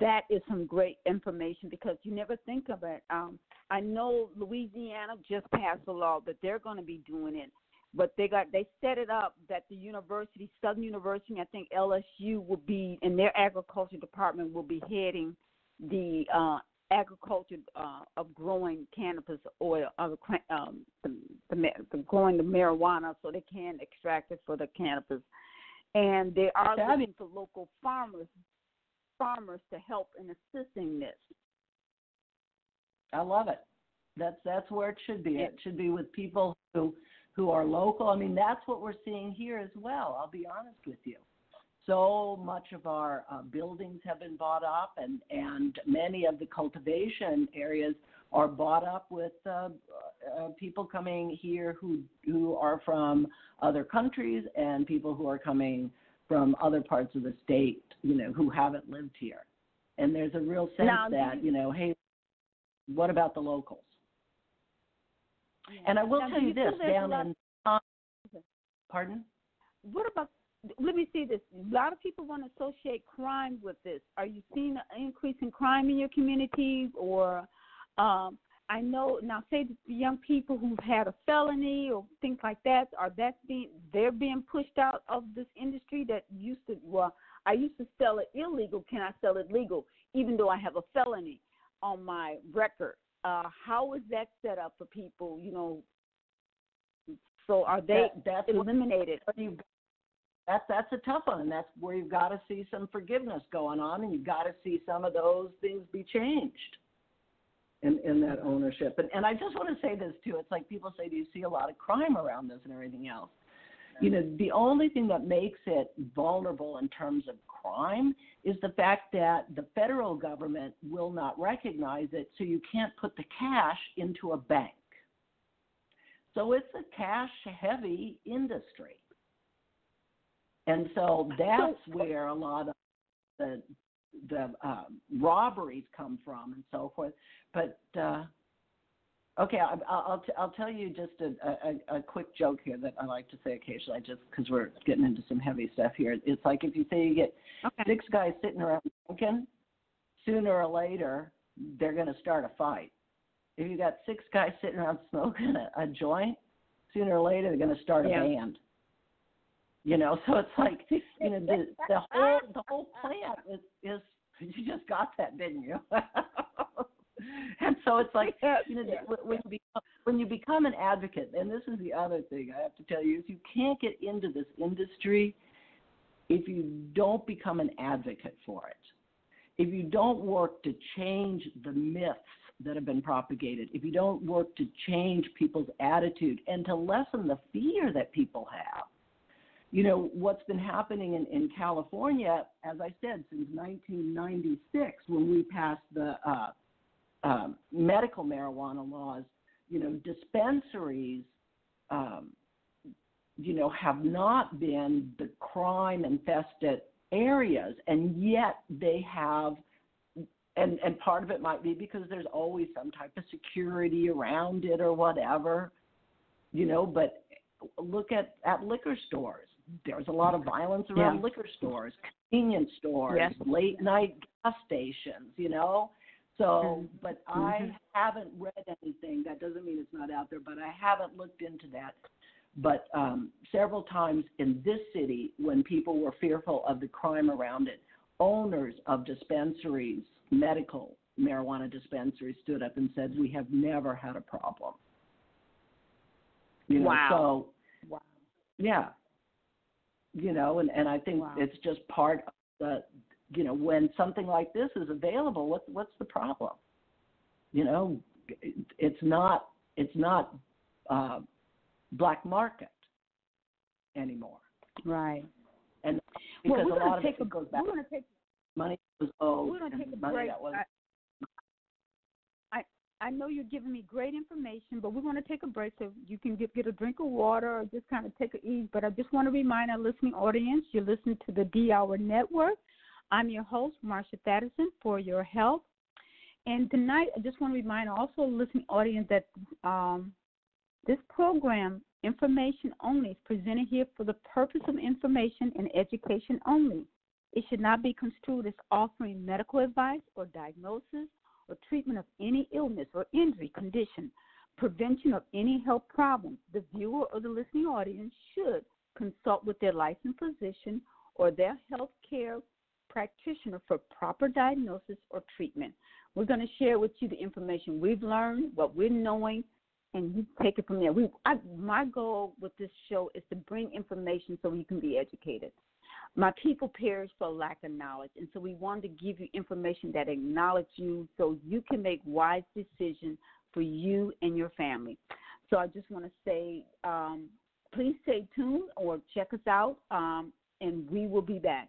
That is some great information because you never think of it. Um, I know Louisiana just passed a law that they're going to be doing it but they got they set it up that the university, Southern University, I think LSU will be and their agriculture department will be heading the uh, agriculture uh, of growing cannabis oil, of um, the, the, the growing the marijuana, so they can extract it for the cannabis, and they are looking for local farmers farmers to help in assisting this. I love it. That's that's where it should be. It should be with people who who are local. I mean, that's what we're seeing here as well. I'll be honest with you. So much of our uh, buildings have been bought up, and, and many of the cultivation areas are bought up with uh, uh, people coming here who who are from other countries and people who are coming from other parts of the state, you know, who haven't lived here. And there's a real sense now, that, you know, hey, what about the locals? And I will now, tell you, you this down in pardon. What about? Let me see this. A lot of people want to associate crime with this. Are you seeing an increase in crime in your communities, or um, I know now. Say the young people who've had a felony or things like that, are that being they're being pushed out of this industry that used to. Well, I used to sell it illegal. Can I sell it legal, even though I have a felony on my record? uh, how is that set up for people? You know, so are they that, that's eliminated? What you, that's that's a tough one, and that's where you've got to see some forgiveness going on, and you've got to see some of those things be changed in in that ownership. And and I just want to say this too. It's like people say, do you see a lot of crime around this and everything else? you know, the only thing that makes it vulnerable in terms of crime is the fact that the federal government will not recognize it, so you can't put the cash into a bank. So it's a cash heavy industry. And so that's where a lot of the the uh, robberies come from and so forth. But uh, Okay, I'll I'll, t- I'll tell you just a, a, a quick joke here that I like to say occasionally, just because we're getting into some heavy stuff here. It's like if you say you get okay. six guys sitting around drinking, sooner or later they're going to start a fight. If you got six guys sitting around smoking a, a joint, sooner or later they're going to start a yeah. band. You know, so it's like you know the the whole the whole plant is is you just got that, didn't you? [LAUGHS] and so it's like you know when you become when you become an advocate, and this is the other thing I have to tell you is you can't get into this industry if you don't become an advocate for it. If you don't work to change the myths that have been propagated, if you don't work to change people's attitude and to lessen the fear that people have. You know, what's been happening in, in California, as I said, since 1996, when we passed the uh, um, medical marijuana laws, you know, dispensaries, um, you know, have not been the crime infested areas, and yet they have. And and part of it might be because there's always some type of security around it or whatever, you know. But look at at liquor stores. There's a lot of violence around yeah. liquor stores, convenience stores, yes. late night gas stations. You know, so, mm-hmm. but I mm-hmm. haven't read anything. That doesn't mean it's not out there, but I haven't looked into that. But um, several times in this city, when people were fearful of the crime around it, owners of dispensaries, medical marijuana dispensaries, stood up and said, "We have never had a problem." You know, wow. so wow. yeah, you know, and and I think wow. it's just part of the you know, when something like this is available, what, what's the problem? You know, it's not it's not uh, black market anymore. Right. And because well, a lot of it a, goes back. We're going to take money was owed. We're going to take a break. Was, I, I know you're giving me great information, but we're going to take a break so you can get get a drink of water or just kind of take a ease. But I just want to remind our listening audience, you're listening to the D Hour Network. I'm your host, Marsha Thadison, for your health. And tonight, I just want to remind also listening audience that um, this program, information only, is presented here for the purpose of information and education only. It should not be construed as offering medical advice or diagnosis or treatment of any illness or injury condition, prevention of any health problems. The viewer or the listening audience should consult with their licensed physician or their health care practitioner for proper diagnosis or treatment. We're going to share with you the information we've learned, what we're knowing, and you take it from there. We, I, my goal with this show is to bring information so you can be educated. My people perish for lack of knowledge, and so we want to give you information that acknowledge you so you can make wise decisions for you and your family. So I just want to say, um, please stay tuned or check us out, um, and we will be back.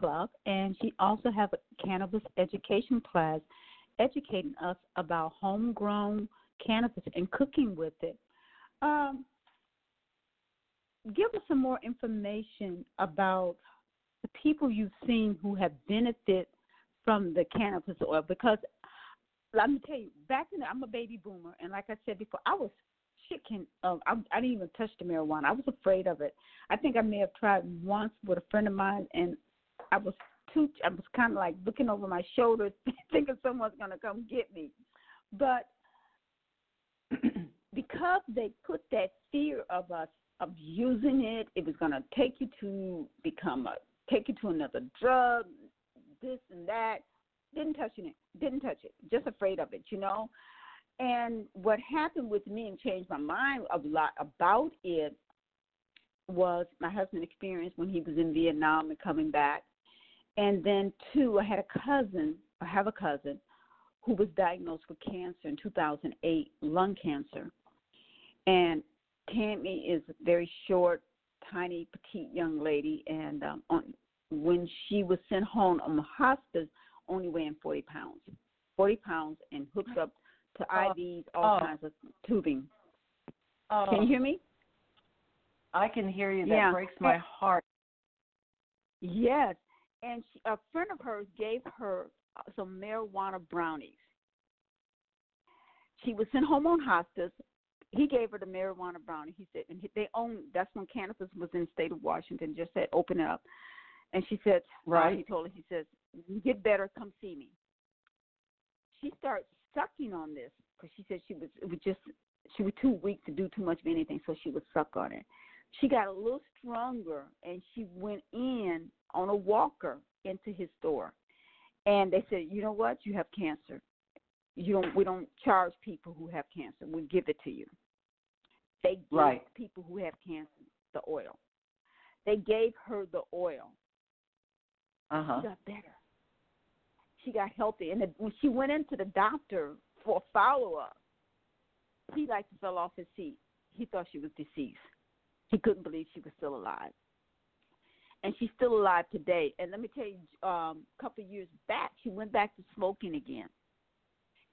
Club, and she also has a cannabis education class educating us about homegrown cannabis and cooking with it. Um, give us some more information about the people you've seen who have benefited from the cannabis oil because let me tell you, back in the, I'm a baby boomer, and like I said before, I was chicken. Uh, I, I didn't even touch the marijuana. I was afraid of it. I think I may have tried once with a friend of mine, and I was too. I was kind of like looking over my shoulder, [LAUGHS] thinking someone's gonna come get me. But [CLEARS THROAT] because they put that fear of us of using it, it was gonna take you to become a take you to another drug, this and that. Didn't touch it. Didn't touch it. Just afraid of it, you know. And what happened with me and changed my mind a lot about it was my husband's experience when he was in Vietnam and coming back. And then two, I had a cousin, I have a cousin who was diagnosed with cancer in 2008, lung cancer. And Tammy is a very short, tiny, petite young lady, and um, on, when she was sent home on the hospice, only weighing 40 pounds, 40 pounds, and hooked up to oh. IVs, all oh. kinds of tubing. Oh. Can you hear me? I can hear you. That yeah. breaks my heart. Yes, and she, a friend of hers gave her uh, some marijuana brownies. She was sent home on hospice. He gave her the marijuana brownie. He said, and they own. That's when cannabis was in the state of Washington. Just said, open it up. And she said, right. Uh, he told her, he says, you get better, come see me. She starts sucking on this because she said she was it was just she was too weak to do too much of anything, so she would suck on it. She got a little stronger and she went in on a walker into his store, and they said, you know what, you have cancer. You don't. We don't charge people who have cancer. We give it to you. They give right. people who have cancer the oil. They gave her the oil. Uh huh. She got better she got healthy. And when she went into the doctor for a follow up, he like fell off his seat. He thought she was deceased. He couldn't believe she was still alive. And she's still alive today. And let me tell you, um, a couple of years back, she went back to smoking again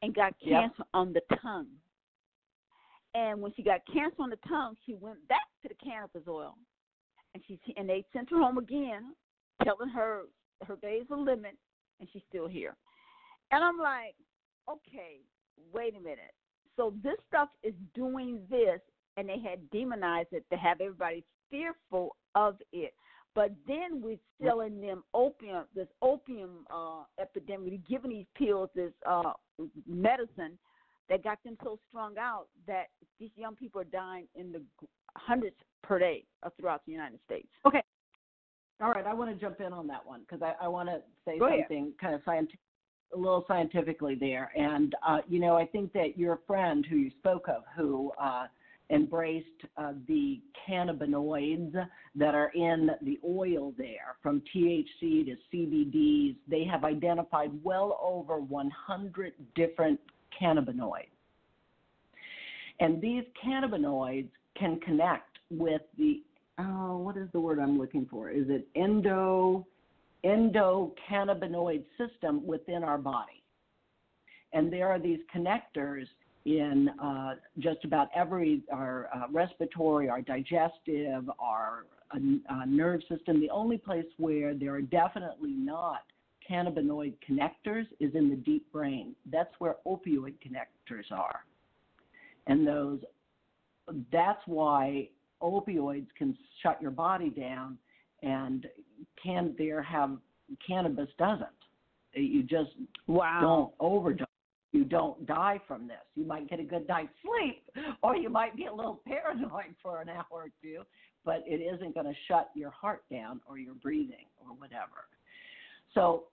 and got cancer yep. on the tongue. And when she got cancer on the tongue, she went back to the cannabis oil, and she and they sent her home again, telling her her days are limit, and she's still here. And I'm like, okay, wait a minute. So this stuff is doing this, and they had demonized it to have everybody fearful of it. But then we're selling them opium, this opium uh, epidemic, we're giving these pills this uh, medicine that got them so strung out that these young people are dying in the hundreds per day throughout the United States. Okay, all right, I want to jump in on that one because I, I want to say Go something ahead. kind of scientific, a little scientifically there. And uh, you know, I think that your friend who you spoke of, who uh, embraced uh, the cannabinoids that are in the oil there, from THC to CBDs, they have identified well over 100 different cannabinoids. And these cannabinoids can connect with the oh, what is the word I'm looking for? Is it endo endocannabinoid system within our body? And there are these connectors in uh, just about every our uh, respiratory, our digestive, our uh, nerve system. The only place where there are definitely not cannabinoid connectors is in the deep brain. That's where opioid connectors are. And those that's why opioids can shut your body down, and can there have cannabis doesn't. You just wow. don't overdose. You don't die from this. You might get a good night's sleep, [LAUGHS] or you might be a little paranoid [LAUGHS] for an hour or two, but it isn't going to shut your heart down or your breathing or whatever. So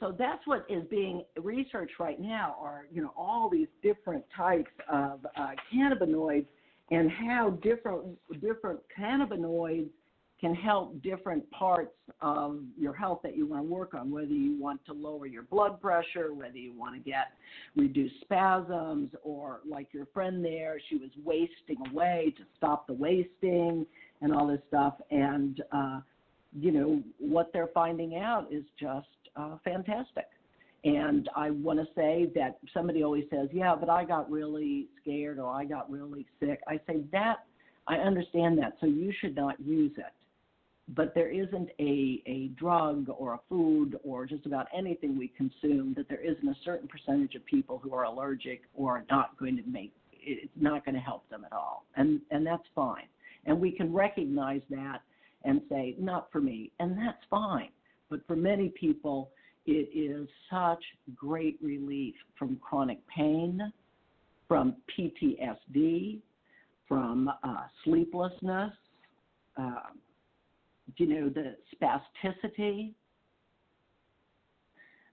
so that's what is being researched right now are you know all these different types of uh, cannabinoids and how different different cannabinoids can help different parts of your health that you want to work on, whether you want to lower your blood pressure, whether you want to get reduced spasms, or like your friend there, she was wasting away to stop the wasting and all this stuff. And, uh, you know, what they're finding out is just uh, fantastic. And I want to say that somebody always says, yeah, but I got really scared or I got really sick. I say, that, I understand that, so you should not use it but there isn't a, a drug or a food or just about anything we consume that there isn't a certain percentage of people who are allergic or not going to make it's not going to help them at all. And and that's fine. And we can recognize that and say not for me. And that's fine. But for many people it is such great relief from chronic pain from ptsd from uh, sleeplessness uh, you know, the spasticity.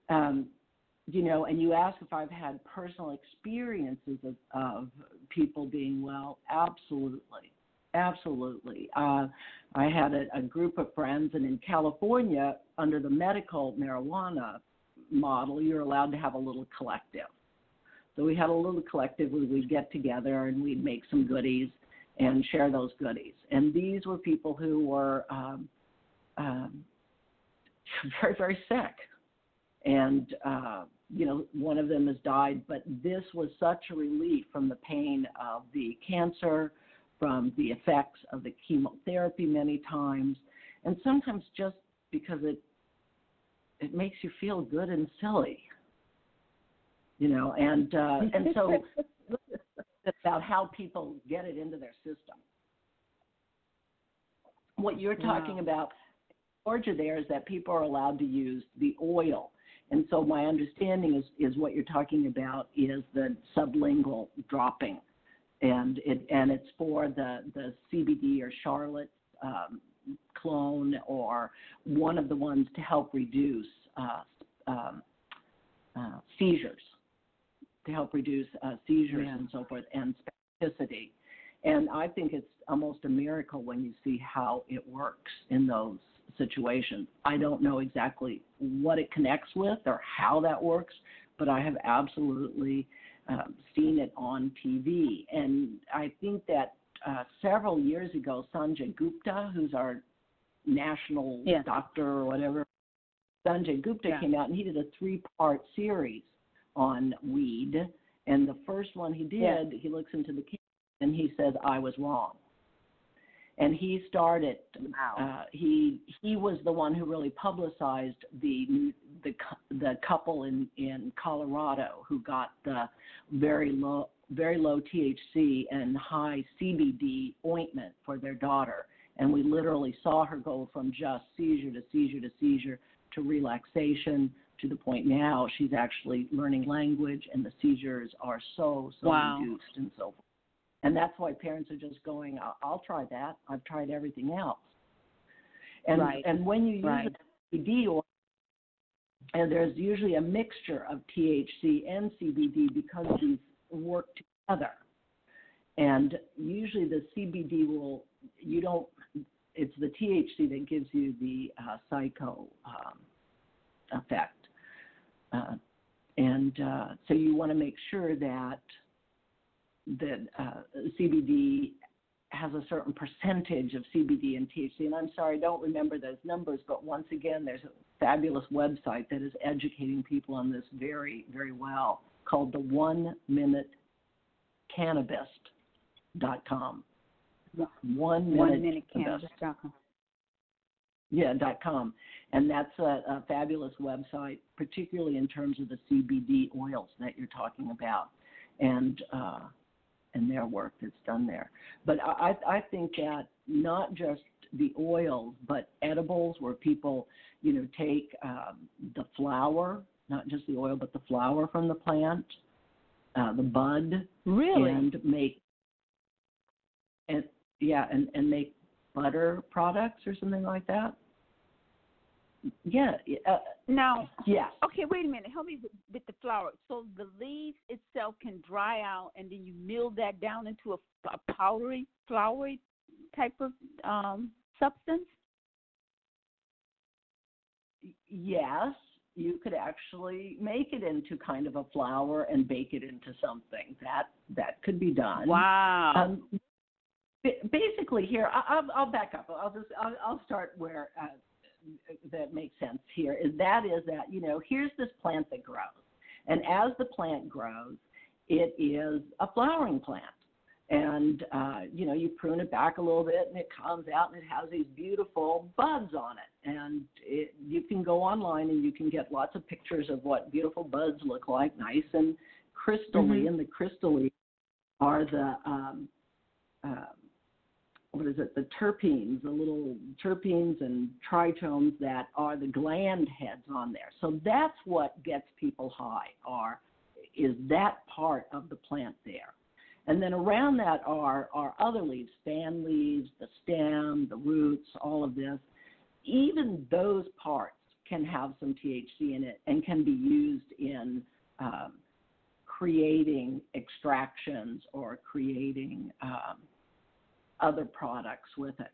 Um, you know, and you ask if I've had personal experiences of, of people being well. Absolutely, absolutely. Uh, I had a, a group of friends, and in California, under the medical marijuana model, you're allowed to have a little collective. So we had a little collective where we'd get together and we'd make some goodies and share those goodies. And these were people who were um, um, [LAUGHS] very, very sick. And, uh, you know, one of them has died, but this was such a relief from the pain of the cancer, from the effects of the chemotherapy many times, and sometimes just because it it makes you feel good and silly you know and uh and so about how people get it into their system. What you're talking wow. about, Georgia, there is that people are allowed to use the oil. And so my understanding is, is what you're talking about is the sublingual dropping, and it and it's for the the CBD or Charlotte um, clone or one of the ones to help reduce uh, um, uh, seizures to help reduce uh, seizures yeah. and so forth and spasticity. And I think it's almost a miracle when you see how it works in those situations. I don't know exactly what it connects with or how that works, but I have absolutely um, seen it on TV. And I think that uh, several years ago, Sanjay Gupta, who's our national yeah. doctor or whatever, Sanjay Gupta yeah. came out and he did a three part series on weed. And the first one he did, yeah. he looks into the camera and he says, "I was wrong." And he started. Wow. Uh, he he was the one who really publicized the the the couple in in Colorado who got the very low very low THC and high CBD ointment for their daughter. And we literally saw her go from just seizure to seizure to seizure to relaxation to the point now she's actually learning language and the seizures are so so wow. reduced and so forth and that's why parents are just going I'll, I'll try that i've tried everything else and right. and when you use right. a CBD oil and there's usually a mixture of THC and CBD because these work together and usually the CBD will you don't it's the THC that gives you the uh, psycho um, effect uh, and uh, so you want to make sure that that uh, CBD has a certain percentage of CBD and THC. And I'm sorry, I don't remember those numbers, but once again, there's a fabulous website that is educating people on this very, very well called the One Minute Cannabis.com. One Minute, One minute Cannabis.com. Yeah, dot com and that's a, a fabulous website, particularly in terms of the CBD oils that you're talking about, and uh, and their work that's done there. But I, I think that not just the oils, but edibles, where people, you know, take um, the flower, not just the oil, but the flower from the plant, uh, the bud, really, and make, and yeah, and and make butter products or something like that yeah. Uh, now, yes. Okay, wait a minute. Help me with, with, the flour. So the leaves itself can dry out, and then you mill that down into a, a powdery, floury type of um, substance? Yes, you could actually make it into kind of a flower and bake it into something. That that could be done. Wow. Um, basically, here I, will I'll back up. I'll just I'll, I'll start where uh, that makes sense. Here is that is that you know here's this plant that grows, and as the plant grows, it is a flowering plant and uh, you know you prune it back a little bit and it comes out and it has these beautiful buds on it and it, you can go online and you can get lots of pictures of what beautiful buds look like nice and crystally mm-hmm. and the crystally are the um, uh, what is it the terpenes the little terpenes and trichomes that are the gland heads on there so that's what gets people high are is that part of the plant there and then around that are, are other leaves, fan leaves, the stem, the roots, all of this. Even those parts can have some THC in it and can be used in um, creating extractions or creating um, other products with it.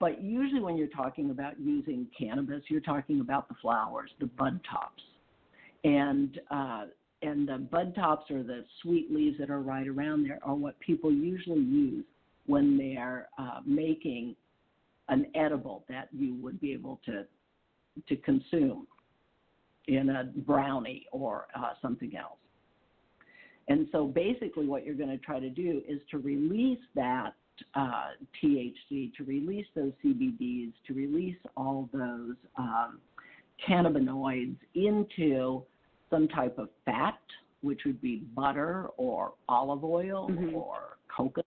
But usually, when you're talking about using cannabis, you're talking about the flowers, the bud tops. And uh, and the bud tops or the sweet leaves that are right around there are what people usually use when they're uh, making an edible that you would be able to to consume in a brownie or uh, something else. And so basically, what you're going to try to do is to release that uh, THC, to release those CBDs, to release all those um, cannabinoids into some type of fat, which would be butter or olive oil mm-hmm. or coconut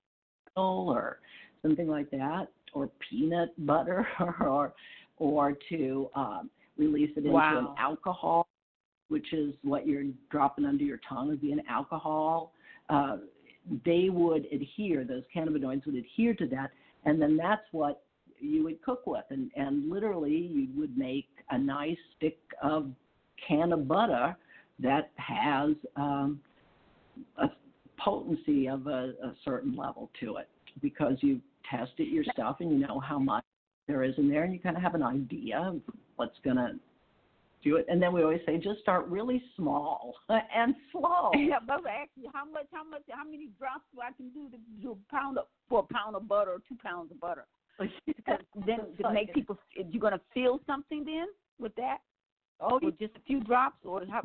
oil or something like that, or peanut butter, [LAUGHS] or or to um, release it into wow. an alcohol, which is what you're dropping under your tongue would be an alcohol. Uh, they would adhere; those cannabinoids would adhere to that, and then that's what you would cook with, and and literally you would make a nice stick of can of butter that has um, a potency of a, a certain level to it because you test it yourself and you know how much there is in there and you kind of have an idea of what's going to do it. And then we always say just start really small [LAUGHS] and slow. Yeah, but actually, how much, how much, how many drops do I can do to do a pound of, for a pound of butter or two pounds of butter? [LAUGHS] [LAUGHS] then to make people, you're gonna feel something then with that? Oh, with just a few drops, or how?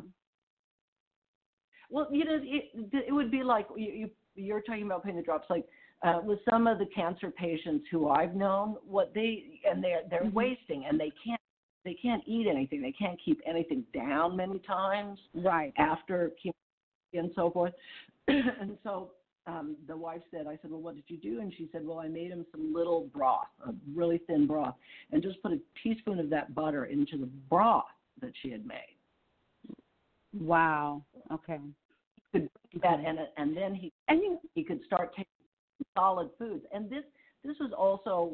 Well, you know, it, it would be like you, you you're talking about putting the drops like uh, with some of the cancer patients who I've known, what they and they're they're mm-hmm. wasting and they can't they can't eat anything. They can't keep anything down many times. Right. After chemotherapy and so forth. [CLEARS THROAT] and so um, the wife said, I said, well, what did you do? And she said, well, I made him some little broth, a really thin broth, and just put a teaspoon of that butter into the broth that she had made. Wow. Okay. He could do that, and and then he and he, he could start taking solid foods. And this this was also,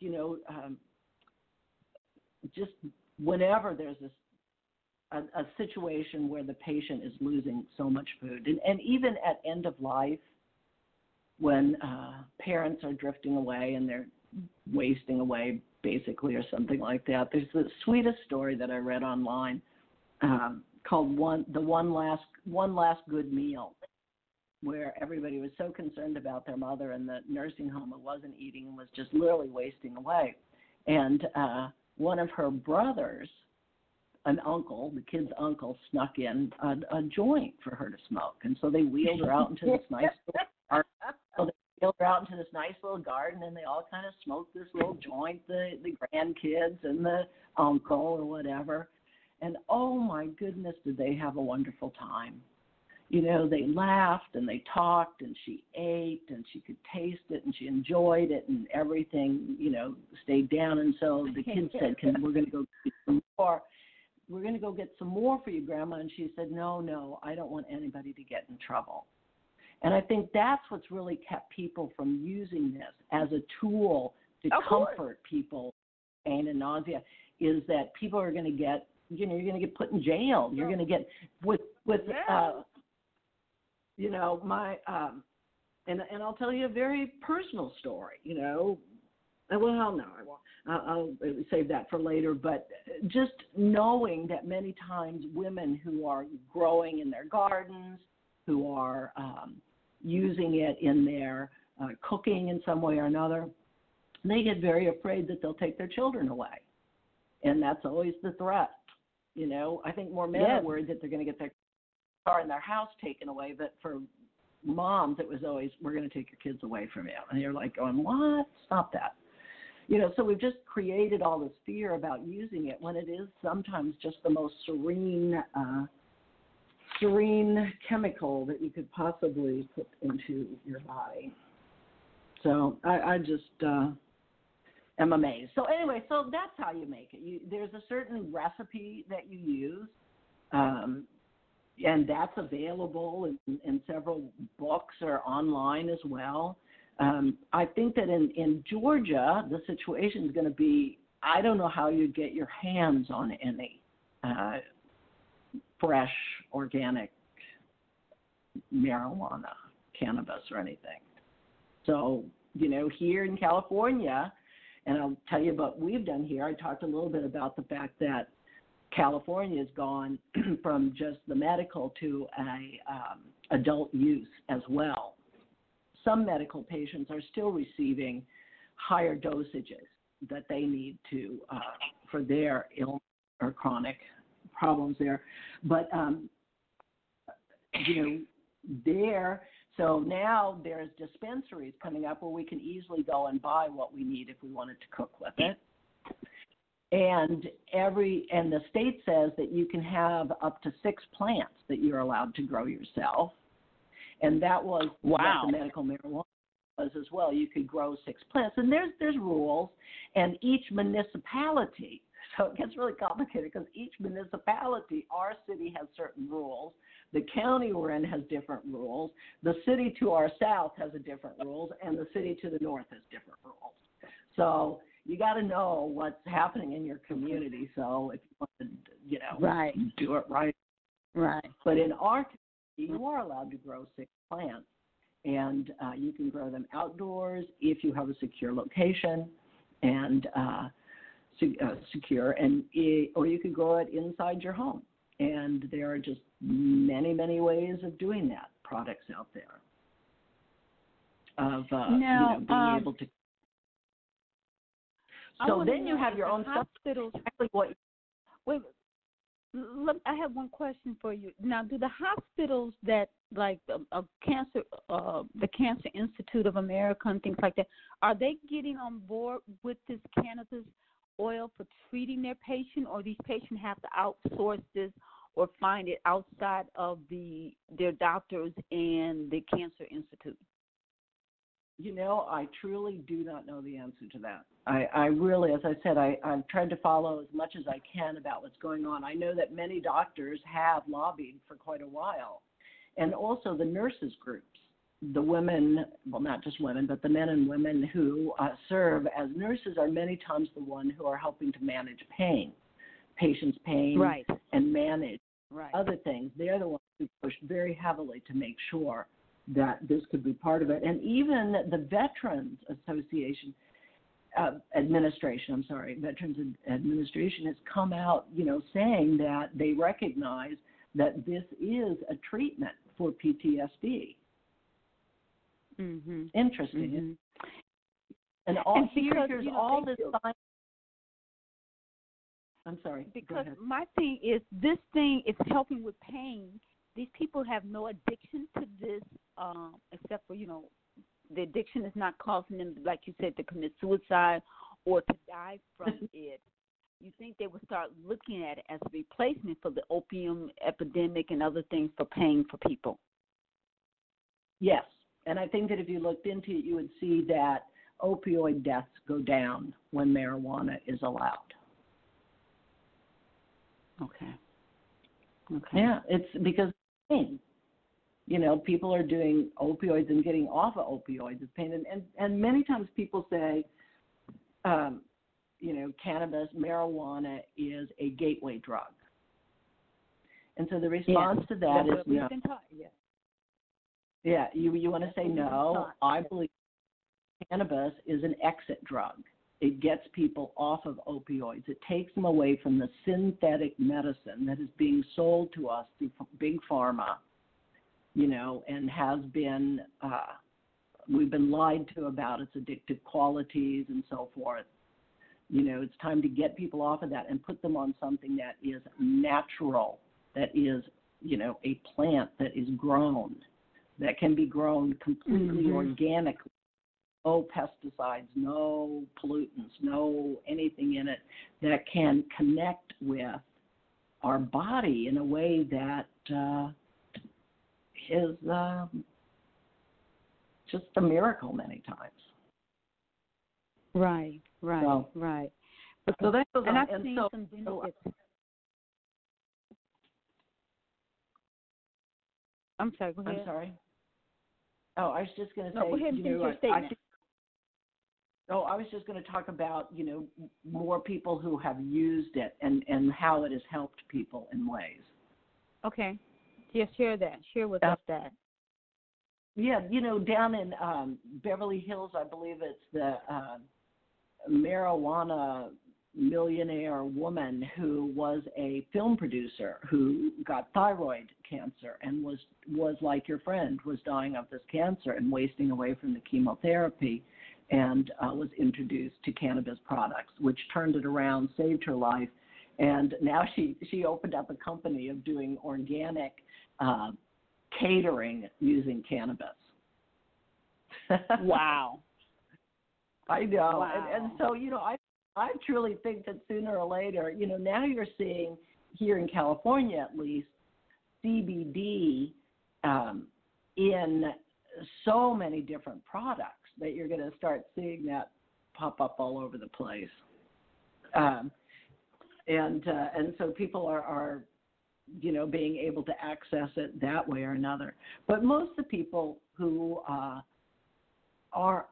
you know, um, just whenever there's this a, a situation where the patient is losing so much food, and and even at end of life, when uh, parents are drifting away and they're wasting away basically or something like that. There's the sweetest story that I read online. Um, called one the one last one last good meal where everybody was so concerned about their mother in the nursing home who wasn't eating and was just literally wasting away and uh one of her brothers an uncle the kid's uncle snuck in a, a joint for her to smoke and so they wheeled her out into this [LAUGHS] nice little garden. So they wheeled her out into this nice little garden and they all kind of smoked this little joint the the grandkids and the uncle or whatever and oh my goodness, did they have a wonderful time. You know, they laughed and they talked and she ate and she could taste it and she enjoyed it and everything, you know, stayed down. And so the kids said, Can we're gonna go get some more we're gonna go get some more for you, Grandma and she said, No, no, I don't want anybody to get in trouble. And I think that's what's really kept people from using this as a tool to of comfort course. people pain and nausea is that people are going to get you know you're going to get put in jail you're going to get with with yeah. uh you know my um and and I'll tell you a very personal story you know Uh, well, no, I won't. I'll save that for later. But just knowing that many times women who are growing in their gardens, who are um, using it in their uh, cooking in some way or another, they get very afraid that they'll take their children away, and that's always the threat. You know, I think more men yes. are worried that they're going to get their car in their house taken away, but for moms, it was always, "We're going to take your kids away from you," and you're like, "Going what? Stop that." You know, so we've just created all this fear about using it when it is sometimes just the most serene, uh, serene chemical that you could possibly put into your body. So I, I just uh, am amazed. So anyway, so that's how you make it. You, there's a certain recipe that you use. Um, and that's available in, in several books or online as well. Um, I think that in, in Georgia, the situation is going to be I don't know how you'd get your hands on any uh, fresh, organic marijuana, cannabis, or anything. So, you know, here in California, and I'll tell you what we've done here. I talked a little bit about the fact that California has gone [CLEARS THROAT] from just the medical to a um, adult use as well. Some medical patients are still receiving higher dosages that they need to uh, for their ill or chronic problems there, but um, you know there. So now there's dispensaries coming up where we can easily go and buy what we need if we wanted to cook with it and every and the state says that you can have up to six plants that you're allowed to grow yourself. And that was wow. what the medical marijuana was as well. You could grow six plants. And there's there's rules. And each municipality [LAUGHS] so it gets really complicated because each municipality our city has certain rules. The county we're in has different rules. The city to our south has a different rules. And the city to the north has different rules. So you got to know what's happening in your community. So if you want to, you know, right. do it right. Right. But in our community, you are allowed to grow six plants, and uh, you can grow them outdoors if you have a secure location and uh, se- uh, secure, and it, or you could grow it inside your home. And there are just many, many ways of doing that. Products out there of uh, now, you know, being um, able to so then you have your own hospitals. Exactly what? Wait, let, I have one question for you. Now, do the hospitals that, like the uh, cancer, uh, the Cancer Institute of America and things like that, are they getting on board with this cannabis oil for treating their patient, or these patients have to outsource this or find it outside of the their doctors and the Cancer Institute? You know, I truly do not know the answer to that. I, I really, as I said, I, I've tried to follow as much as I can about what's going on. I know that many doctors have lobbied for quite a while, and also the nurses groups, the women, well, not just women, but the men and women who uh, serve as nurses are many times the one who are helping to manage pain, patients' pain, Right. and manage Right. other things. They're the ones who push very heavily to make sure that this could be part of it. And even the Veterans Association uh, Administration, I'm sorry, Veterans Administration has come out, you know, saying that they recognize that this is a treatment for PTSD. Mhm. Interesting. Mhm. And all And because, here's you know, all this science. I'm sorry. Because my thing is, this thing is helping with pain. These people have no addiction to this, um, except for you know, the addiction is not causing them, like you said, to commit suicide or to die from [LAUGHS] it. You think they would start looking at it as a replacement for the opium epidemic and other things for pain for people? Yes. And I think that if you looked into it, you would see that opioid deaths go down when marijuana is allowed. Okay. Okay. Yeah, it's because pain. You know, people are doing opioids and getting off of opioids. It's pain, and and, and many times people say, um, you know, cannabis, marijuana is a gateway drug. And so the response to that That's is no. taught. Yes. Yeah, you you want to say what we've been no? taught. I believe cannabis is an exit drug. It gets people off of opioids. It takes them away from the synthetic medicine that is being sold to us through big pharma, you know, and has been uh, we've been lied to about its addictive qualities and so forth. You know, it's time to get people off of that and put them on something that is natural, that is, you know, a plant that is grown, that can be grown completely Mhm. organically. No pesticides, no pollutants, no anything in it that can connect with our body in a way that uh, is um, just a miracle many times. Right, right, So- right. So that goes and on. I've seen so, some so benefits. I'm sorry. Go ahead. I'm sorry. Oh, I was just going to say. No, go ahead and you finish your statement. Oh, I was just going to talk about you know more people who have used it and and how it has helped people in ways. Okay. Yeah, share that. Share with Yeah. us that. Yeah, you know, down in um, Beverly Hills, I believe it's the uh, marijuana millionaire woman who was a film producer who got thyroid cancer and was was like your friend was dying of this cancer and wasting away from the chemotherapy and uh, was introduced to cannabis products which turned it around saved her life and now she she opened up a company of doing organic uh, catering using cannabis [LAUGHS] Wow. I know, Wow. and, and so you know, I I truly think that sooner or later, you know, now you're seeing here in California at least CBD um, in so many different products that you're going to start seeing that pop up all over the place. Um, and uh, and so people are, are you know being able to access it that way or another. But most of the people who uh, are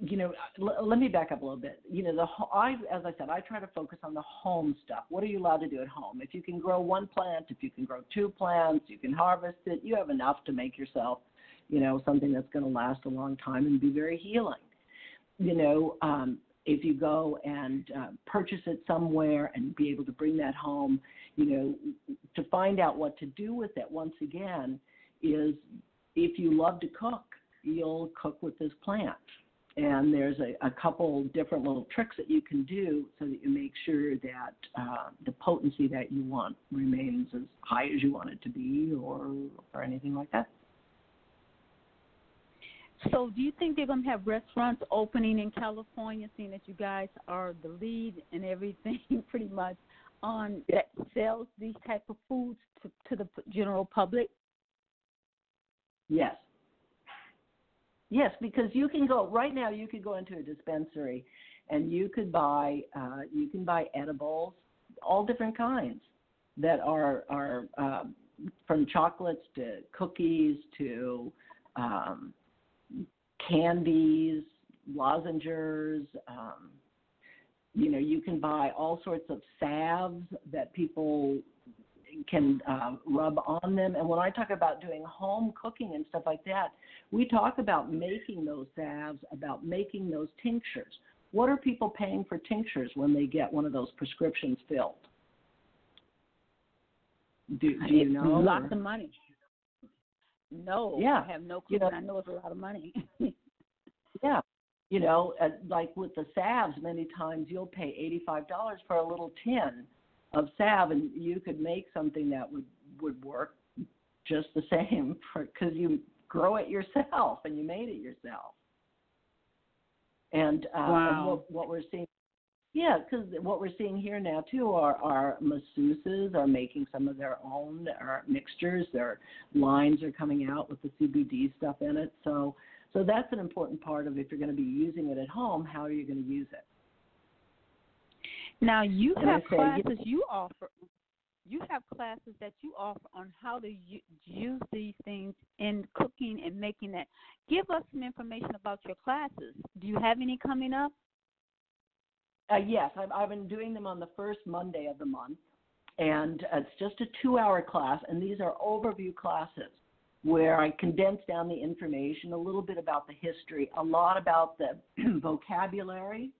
you know l- let me back up a little bit you know the i as i said i try to focus on the home stuff what are you allowed to do at home if you can grow one plant if you can grow two plants you can harvest it you have enough to make yourself you know something that's going to last a long time and be very healing. You know um if you go and uh, purchase it somewhere and be able to bring that home you know to find out what to do with it once again is if you love to cook you'll cook with this plant. And there's a, a couple different little tricks that you can do so that you make sure that uh, the potency that you want remains as high as you want it to be or or anything like that So, do you think they're going to have restaurants opening in California, seeing that you guys are the lead and everything, [LAUGHS] pretty much, on that sells these type of foods to, to the general public? Yes. Yes, because you can go right now. You could go into a dispensary, and you could buy uh, you can buy edibles, all different kinds, that are are um, from chocolates to cookies to um, candies, lozengers. Um, you know, you can buy all sorts of salves that people can uh, rub on them. And when I talk about doing home cooking and stuff like that, we talk about making those salves, about making those tinctures. What are people paying for tinctures when they get one of those prescriptions filled? Do, do you know? Lots or- of money. No, Yeah. I have no clue, You know- I know it's a lot of money. [LAUGHS] Yeah. You know, uh, like with the salves, many times you'll pay $85 for a little tin of salve, and you could make something that would would work just the [LAUGHS] same because you grow it yourself and you made it yourself. And, uh, and what, what we're seeing, yeah, because what we're seeing here now too are are masseuses are making some of their own or mixtures. Their lines are coming out with the CBD stuff in it. So so that's an important part of if you're going to be using it at home, how are you going to use it? Now you And have say, classes you offer. You have classes that you offer on how to use these things in cooking and making that. Give us some information about your classes. Do you have any coming up? Uh, yes, I've, I've been doing them on the first Monday of the month, and it's just a two-hour class, and these are overview classes where I condense down the information, a little bit about the history, a lot about the [CLEARS THROAT] vocabulary,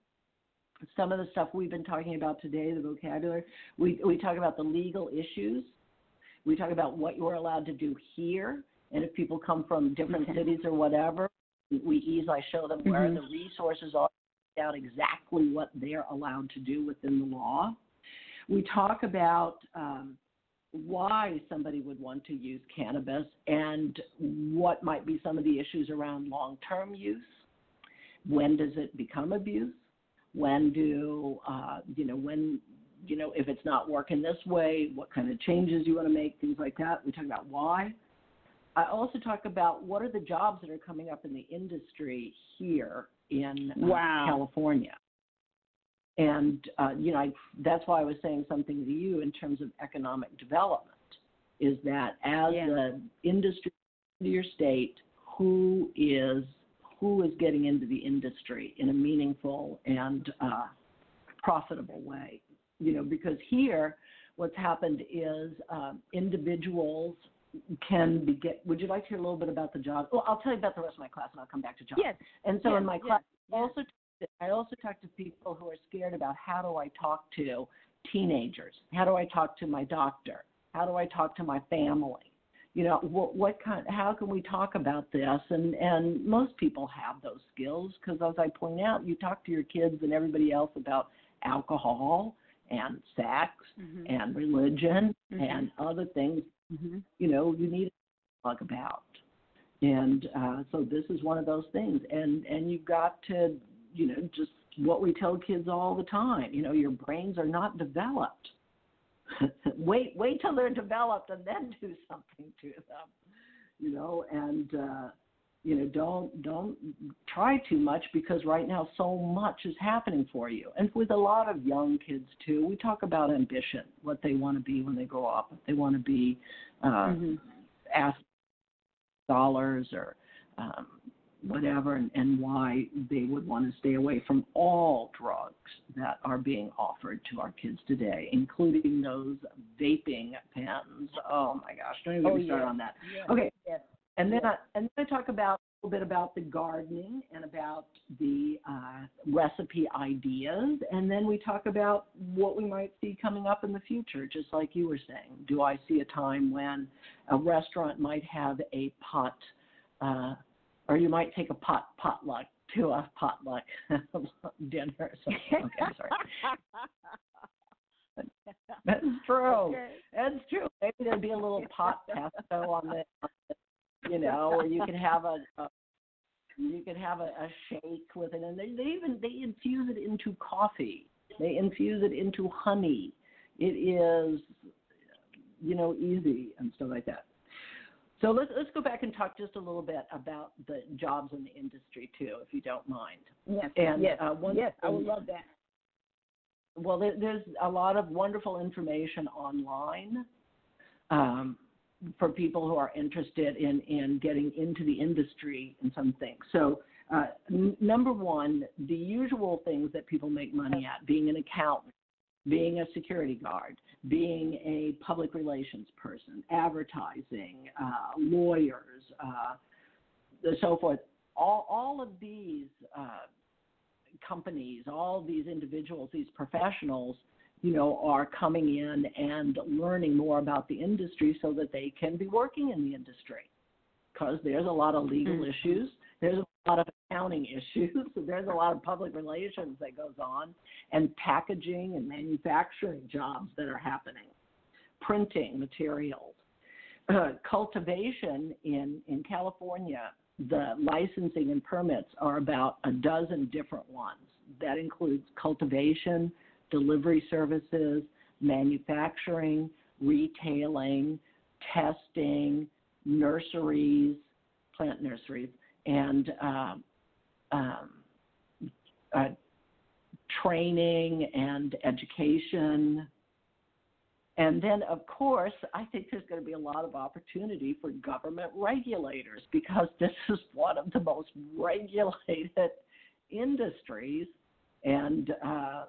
some of the stuff we've been talking about today, the vocabulary, we, we talk about the legal issues. We talk about what you're allowed to do here. And if people come from different cities or whatever, we easily show them where Mhm. the resources are, out exactly what they're allowed to do within the law. We talk about um, why somebody would want to use cannabis and what might be some of the issues around long term use. When does it become abuse? When do, uh, you know, when, you know, if it's not working this way, what kind of changes you want to make, things like that. We talk about why. I also talk about what are the jobs that are coming up in the industry here in uh, California. And uh, you know, I, that's why I was saying something to you in terms of economic development. Is that as Yeah. the industry to your state, who is who is getting into the industry in a meaningful and uh, profitable way? You know, because here, what's happened is um, individuals can be get. Would you like to hear a little bit about the job? Well, I'll tell you about the rest of my class, and I'll come back to jobs. Yes. And so yes, in my yes, class, I yes. also I also talk to people who are scared about how do I talk to teenagers? How do I talk to my doctor? How do I talk to my family? You know, what, what kind? How can we talk about this? And and most people have those skills because, as I point out, you talk to your kids and everybody else about alcohol and sex Mhm. and religion Mhm. and other things Mhm. you know you need to talk about. And uh, so this is one of those things. And and you've got to you know just what we tell kids all the time you know your brains are not developed. [LAUGHS] Wait wait till they're developed and then do something to them you know and uh you know don't don't try too much because right now so much is happening for you and with a lot of young kids too we talk about ambition what they want to be when they grow up they want to be uh Mhm. ask dollars or um, whatever, and, and why they would want to stay away from all drugs that are being offered to our kids today, including those vaping pens. Oh my gosh! Don't even get Oh, me started yeah. on that. Yes. Okay, Yes. And then I, and then I talk about a little bit about the gardening and about the uh, recipe ideas, and then we talk about what we might see coming up in the future. Just like you were saying, do I see a time when a restaurant might have a pot, uh, or you might take a pot potluck to a potluck [LAUGHS] dinner or something. Okay, sorry. [LAUGHS] That's true. Okay. That's true. Maybe there'd be a little pot pesto on the, on the you know, or you can have a, a you could have a, a shake with it, and they, they even they infuse it into coffee. They infuse it into honey. It is, you know, easy and stuff like that. So let's let's go back and talk just a little bit about the jobs in the industry too, if you don't mind. Yes. And, yes. uh, one yes. I would love that. well, there, there's a lot of wonderful information online um, for people who are interested in, in getting into the industry and some things. So, uh, n- number one, the usual things that people make money at being an accountant, being a security guard, being a public relations person, advertising, uh, lawyers, uh, so forth. All, all of these uh, companies, all these individuals, these professionals, you know, are coming in and learning more about the industry so that they can be working in the industry. Because there's a lot of legal Mhm. issues, there's a lot of accounting [LAUGHS] issues, there's a lot of public relations that goes on, and packaging and manufacturing jobs that are happening, printing materials, uh, [CLEARS THROAT] cultivation in in California. The licensing and permits are about a dozen different ones. That includes cultivation, delivery services, manufacturing, retailing, testing, nurseries, plant nurseries, and um, um, uh, training and education. And then, of course, I think there's going to be a lot of opportunity for government regulators because [LAUGHS] this is one of the most regulated industries. And, uh,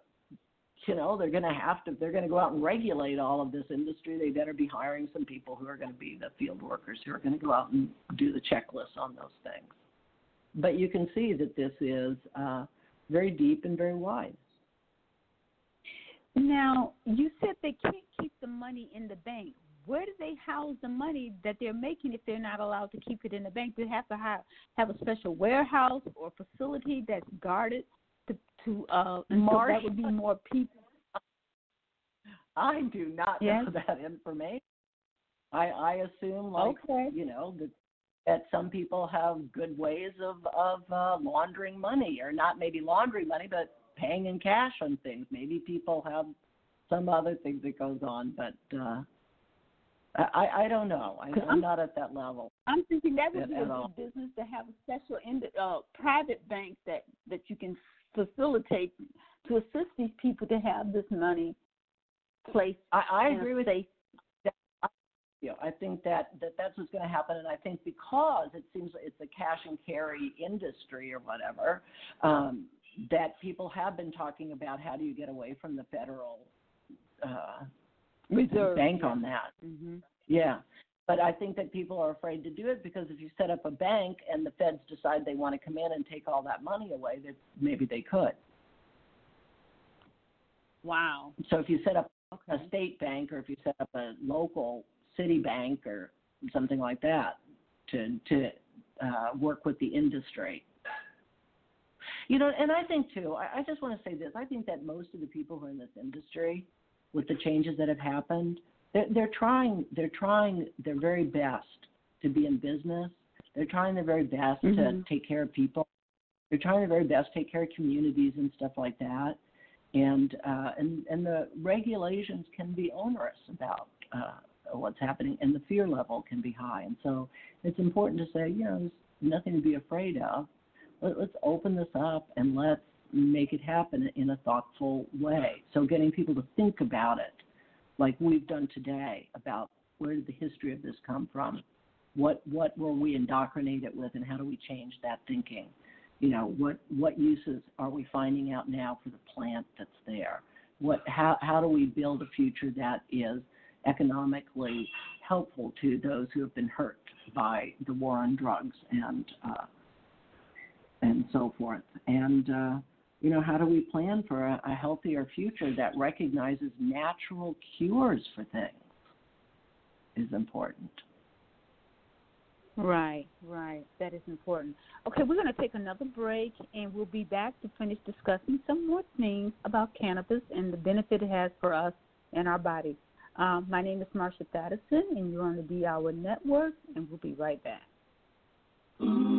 you know, they're going to have to, they're going to go out and regulate all of this industry, they better be hiring some people who are going to be the field workers who are going to go out and do the checklists on those things. But you can see that this is uh, very deep and very wide. Now, you said they can't keep the money in the bank. Where do they house the money that they're making if they're not allowed to keep it in the bank? They have to have have a special warehouse or facility that's guarded to to uh and so that would be more people. I do not yes. know that information. I I assume like okay. you know that that some people have good ways of of uh, laundering money or not maybe laundering money but paying in cash on things. Maybe people have some other things that goes on, but uh I I don't know. I, I'm, I'm not at that level. I'm thinking that would be a good all. business to have a special in the, uh, private bank that that you can facilitate to assist these people to have this money placed. I, I agree with safe you. I think that, that that's what's going to happen, and I think because it seems like it's a cash and carry industry or whatever, um, that people have been talking about how do you get away from the federal uh, reserve bank yeah. on that. Mm-hmm. Yeah. But I think that people are afraid to do it because if you set up a bank and the feds decide they want to come in and take all that money away, that maybe they could. Wow. So if you set up a state bank or if you set up a local city bank or something like that to to uh, work with the industry. You know, and I think too. I, I just want to say this. I think that most of the people who are in this industry, with the changes that have happened, they're, they're trying. They're trying their very best to be in business. They're trying their very best Mhm. to take care of people. They're trying their very best to take care of communities and stuff like that. And uh, and and the regulations can be onerous about uh, what's happening, and the fear level can be high. And so it's important to say, you know, there's nothing to be afraid of. Let, let's open this up and let's make it happen in a thoughtful way. So getting people to think about it, like we've done today, about where did the history of this come from? What what were we indoctrinated with, and how do we change that thinking? You know, what what uses are we finding out now for the plant that's there? What how how do we build a future that is economically helpful to those who have been hurt by the war on drugs and uh, and so forth. And uh, you know, how do we plan for a, a healthier future that recognizes natural cures for things is important. Right, right. That is important. Okay, we're going to take another break and we'll be back to finish discussing some more things about cannabis and the benefit it has for us and our bodies. Um, my name is Marsha Thadison, and you're on the D Hour Network, and we'll be right back. [CLEARS THROAT]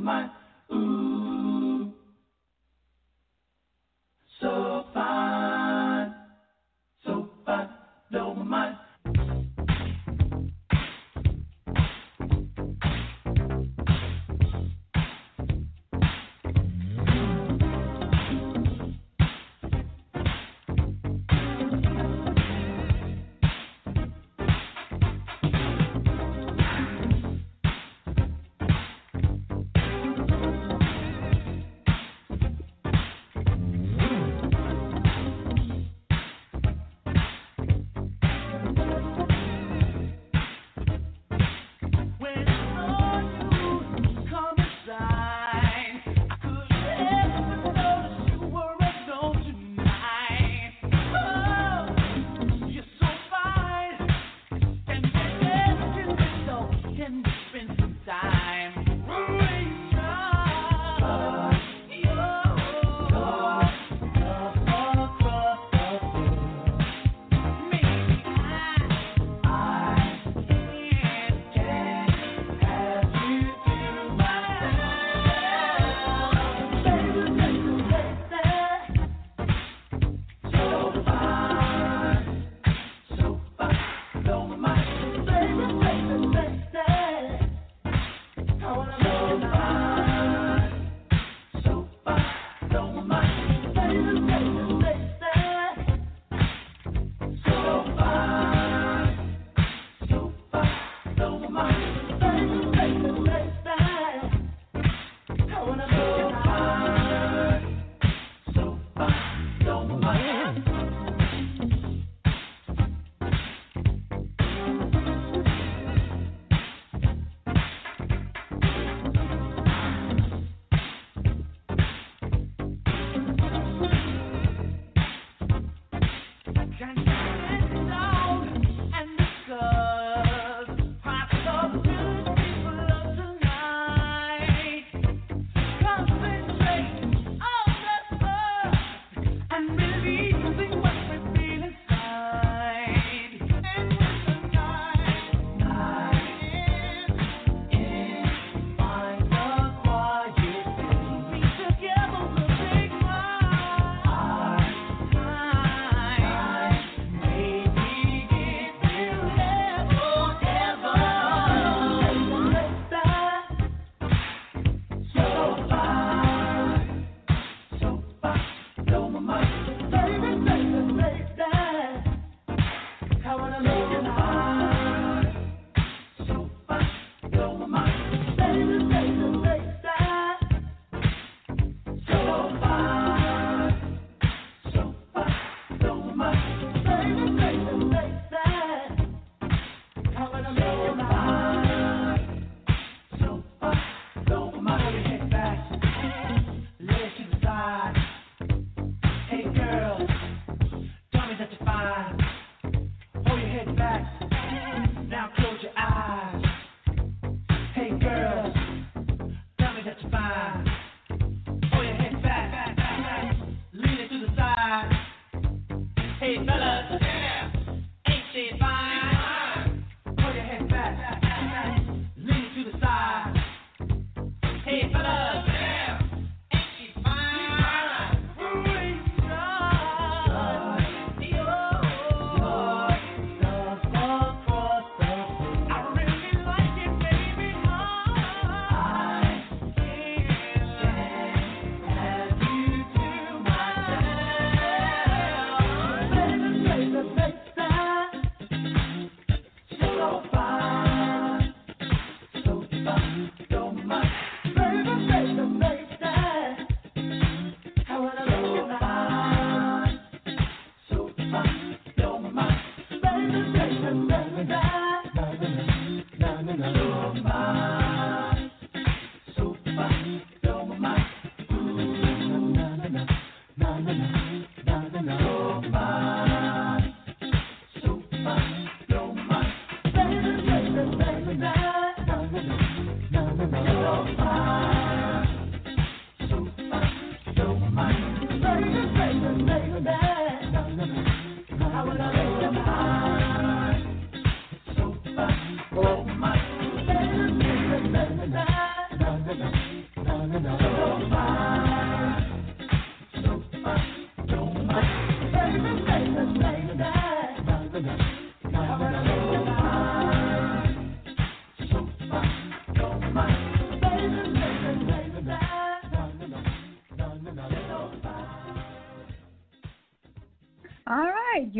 my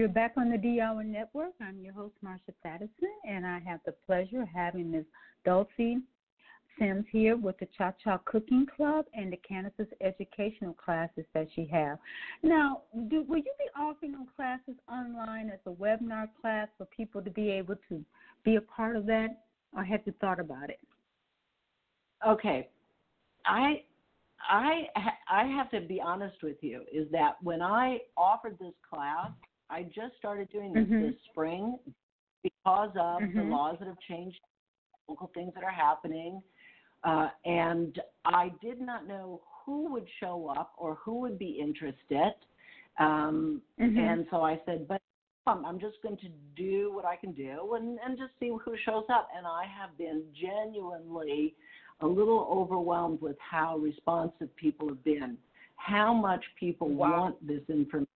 you're back on the D Hour Network. I'm your host, Marsha Thadison, and I have the pleasure of having Ms. Dulcie Sinn here with the Cha Cha Cooking Club and the cannabis educational classes that she has. Now, do, will you be offering classes online as a webinar class for people to be able to be a part of that, or have you thought about it? okay i i i have to be honest with you is that when i offered this class i just started doing this Mhm. this spring because of the Mhm. laws that have changed local things that are happening uh, and i did not know who would show up or who would be interested um, Mhm. and so i said but um, I'm just going to do what I can do and, and just see who shows up. And I have been genuinely a little overwhelmed with how responsive people have been, how much people Wow. want this information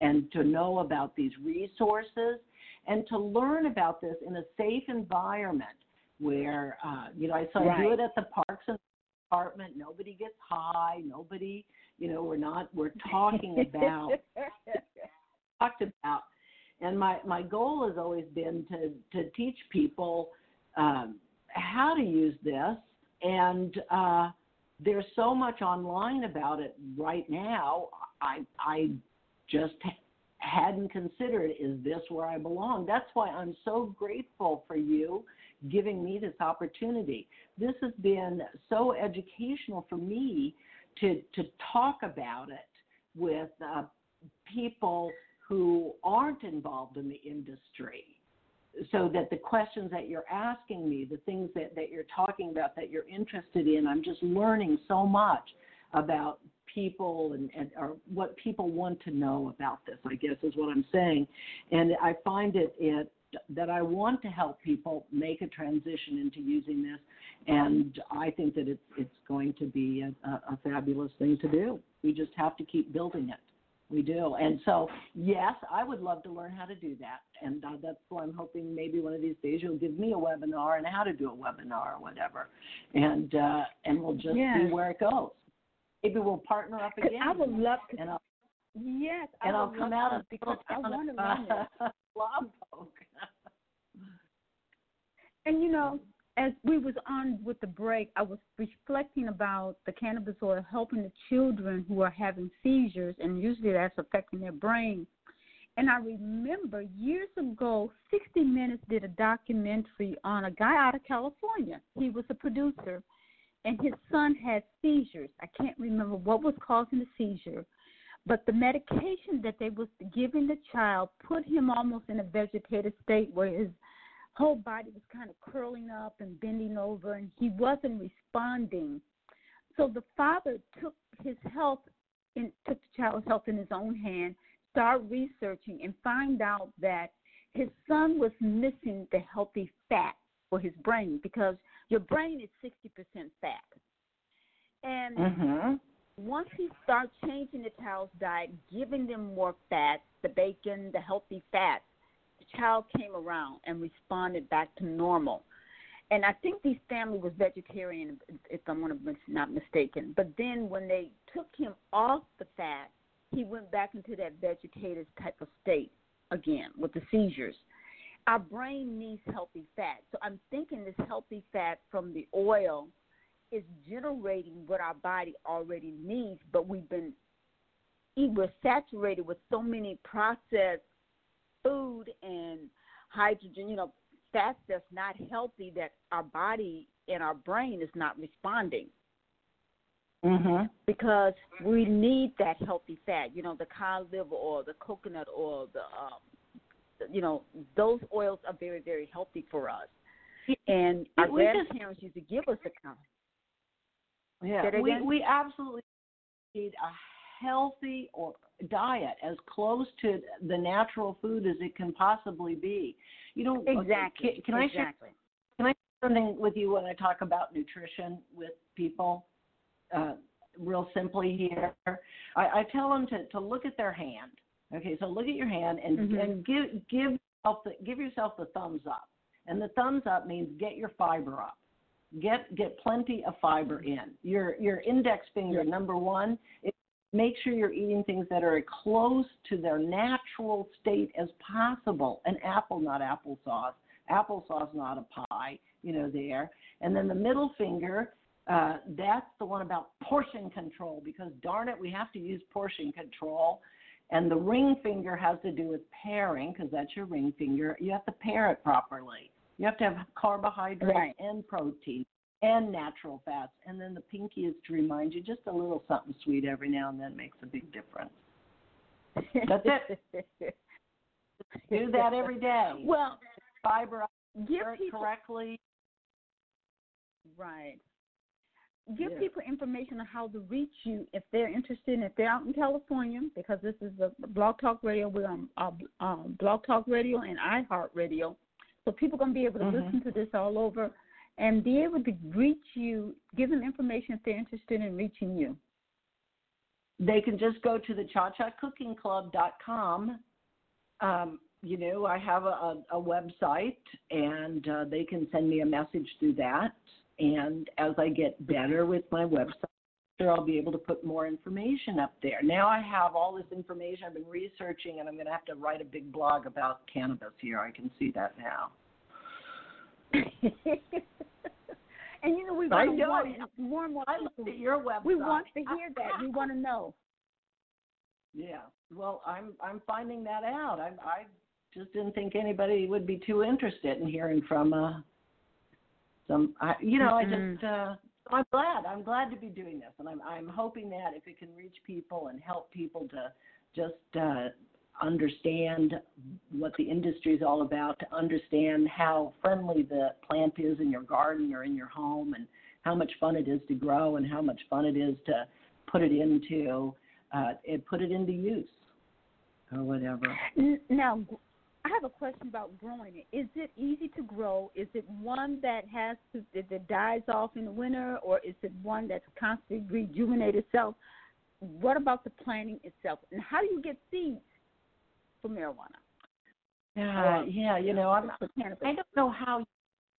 and to know about these resources and to learn about this in a safe environment where, uh, you know, I saw Right. do it at the Parks and Department. Nobody gets high. Nobody, you know, we're not, we're talking about [LAUGHS] talked about. And my, my goal has always been to, to teach people um, how to use this. And uh, there's so much online about it right now. I, I just hadn't considered is this where I belong? That's why I'm so grateful for you giving me this opportunity. This has been so educational for me to, to talk about it with uh, people who aren't involved in the industry so that the questions that you're asking me the things that, that you're talking about that you're interested in i'm just learning so much about people and, and or what people want to know about this i guess is what i'm saying and i find it, it that i want to help people make a transition into using this and i think that it's it's going to be a, a, fabulous thing to do we just have to keep building it we do. And so, yes, I would love to learn how to do that. And uh, that's why I'm hoping maybe one of these days you'll give me a webinar and how to do a webinar or whatever. And uh, and we'll just Yeah. see where it goes. Maybe we'll partner up again. I would love to. and I'll, yes, and I'll come out as because I want to learn this. blog poke. And you know, as we was on with the break, I was reflecting about the cannabis oil helping the children who are having seizures, and usually that's affecting their brain. And I remember years ago, 60 Minutes did a documentary on a guy out of California. He was a producer, and his son had seizures. I can't remember what was causing the seizure, but the medication that they was giving the child put him almost in a vegetative state where his whole body was kind of curling up and bending over and he wasn't responding so the father took his health in took the child's health in his own hand started researching and find out that his son was missing the healthy fat for his brain because your brain is 60% fat and Mm-hmm. once he started changing the child's diet, giving them more fats, the bacon, the healthy fats, the child came around and responded back to normal. And I think this family was vegetarian, if I'm not mistaken. But then when they took him off the fat, he went back into that vegetative type of state again with the seizures. Our brain needs healthy fat. So I'm thinking this healthy fat from the oil is generating what our body already needs, but we've been we're saturated with so many processed food and hydrogen, you know, fats that's not healthy that our body and our brain is not responding Mm-hmm. because we need that healthy fat. You know, the cod liver oil, the coconut oil, the um, you know, those oils are very very healthy for us. And our we just- grandparents used to give us the kind. Yeah, we we absolutely need a healthy or diet as close to the natural food as it can possibly be. You know, okay, Exactly. Can, can I share exactly. something with you when I talk about nutrition with people? Uh, real simply here, I, I tell them to, to look at their hand. Okay, so look at your hand and Mhm. and give give yourself the, give yourself the thumbs up, and the thumbs up means get your fiber up. Get get plenty of fiber in. Your your index finger number one. It, make sure you're eating things that are as close to their natural state as possible. An apple, not applesauce. Applesauce, not a pie. You know there. And then the middle finger. Uh, that's the one about portion control because darn it, we have to use portion control. And the ring finger has to do with pairing because that's your ring finger. You have to pair it properly. You have to have carbohydrates Right. and protein and natural fats. And then the pinky is to remind you just a little something sweet every now and then makes a big difference. That's it. [LAUGHS] Do that every day. Well, Fiber give people correctly. right. Give Yeah. people information on how to reach you if they're interested. and If they're out in California, because this is a Blog Talk Radio, we're on uh, um, Blog Talk Radio and iHeart Radio, so people gonna be able to Mhm. listen to this all over and be able to reach you. Give them information if they're interested in reaching you. they can just go to the cha-cha-cooking-club.com. Um, you know, I have a, a, a website, and uh, they can send me a message through that. And as I get better with my website, sure I'll be able to put more information up there. Now I have all this information I've been researching, and I'm going to have to write a big blog about cannabis here. I can see that now. [LAUGHS] and you know we I want know. more, more and more I looked at your website. We want to hear that. We want to [LAUGHS] know. Yeah. Well, I'm I'm finding that out. I I just didn't think anybody would be too interested in hearing from uh some I you know, I Mhm. just uh I'm glad. I'm glad to be doing this and I'm I'm hoping that if it can reach people and help people to just uh understand what the industry is all about, to understand how friendly the plant is in your garden or in your home and how much fun it is to grow and how much fun it is to put it into uh, and put it into use or whatever. Now, I have a question about growing it. Is it easy to grow? Is it one that has to that that dies off in the winter, or is it one that's constantly rejuvenate itself? What about the planting itself, and how do you get seeds for marijuana? Yeah, Or- yeah. You know, I'm. I don't know how.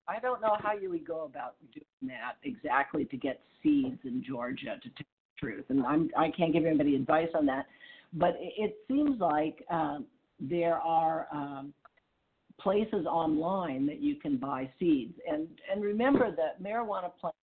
I don't know how you would go about doing that exactly to get seeds in Georgia. To tell the truth, and I'm. I can't give anybody advice on that, but it, it seems like um, there are um, places online that you can buy seeds, and and remember that marijuana plant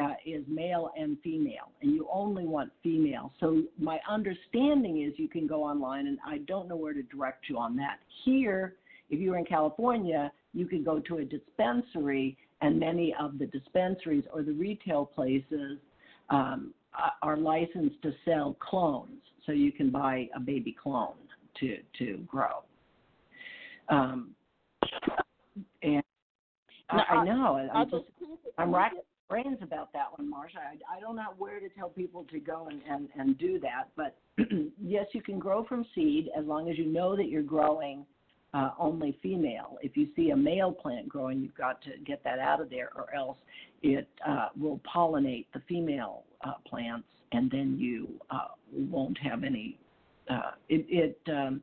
uh, is male and female, and you only want female. So my understanding is you can go online, and I don't know where to direct you on that. Here, if you were in California, you could go to a dispensary, and many of the dispensaries or the retail places um, are licensed to sell clones, so you can buy a baby clone to to grow. Um, and I, Now, I know Are I'm just I'm racking brains about that one, Marsha. I, I don't know where to tell people to go and, and, and do that, but [CLEARS THROAT] yes, you can grow from seed as long as you know that you're growing uh, only female. If you see a male plant growing, you've got to get that out of there, or else it uh, will pollinate the female uh, plants, and then you uh, won't have any. Uh, it it um,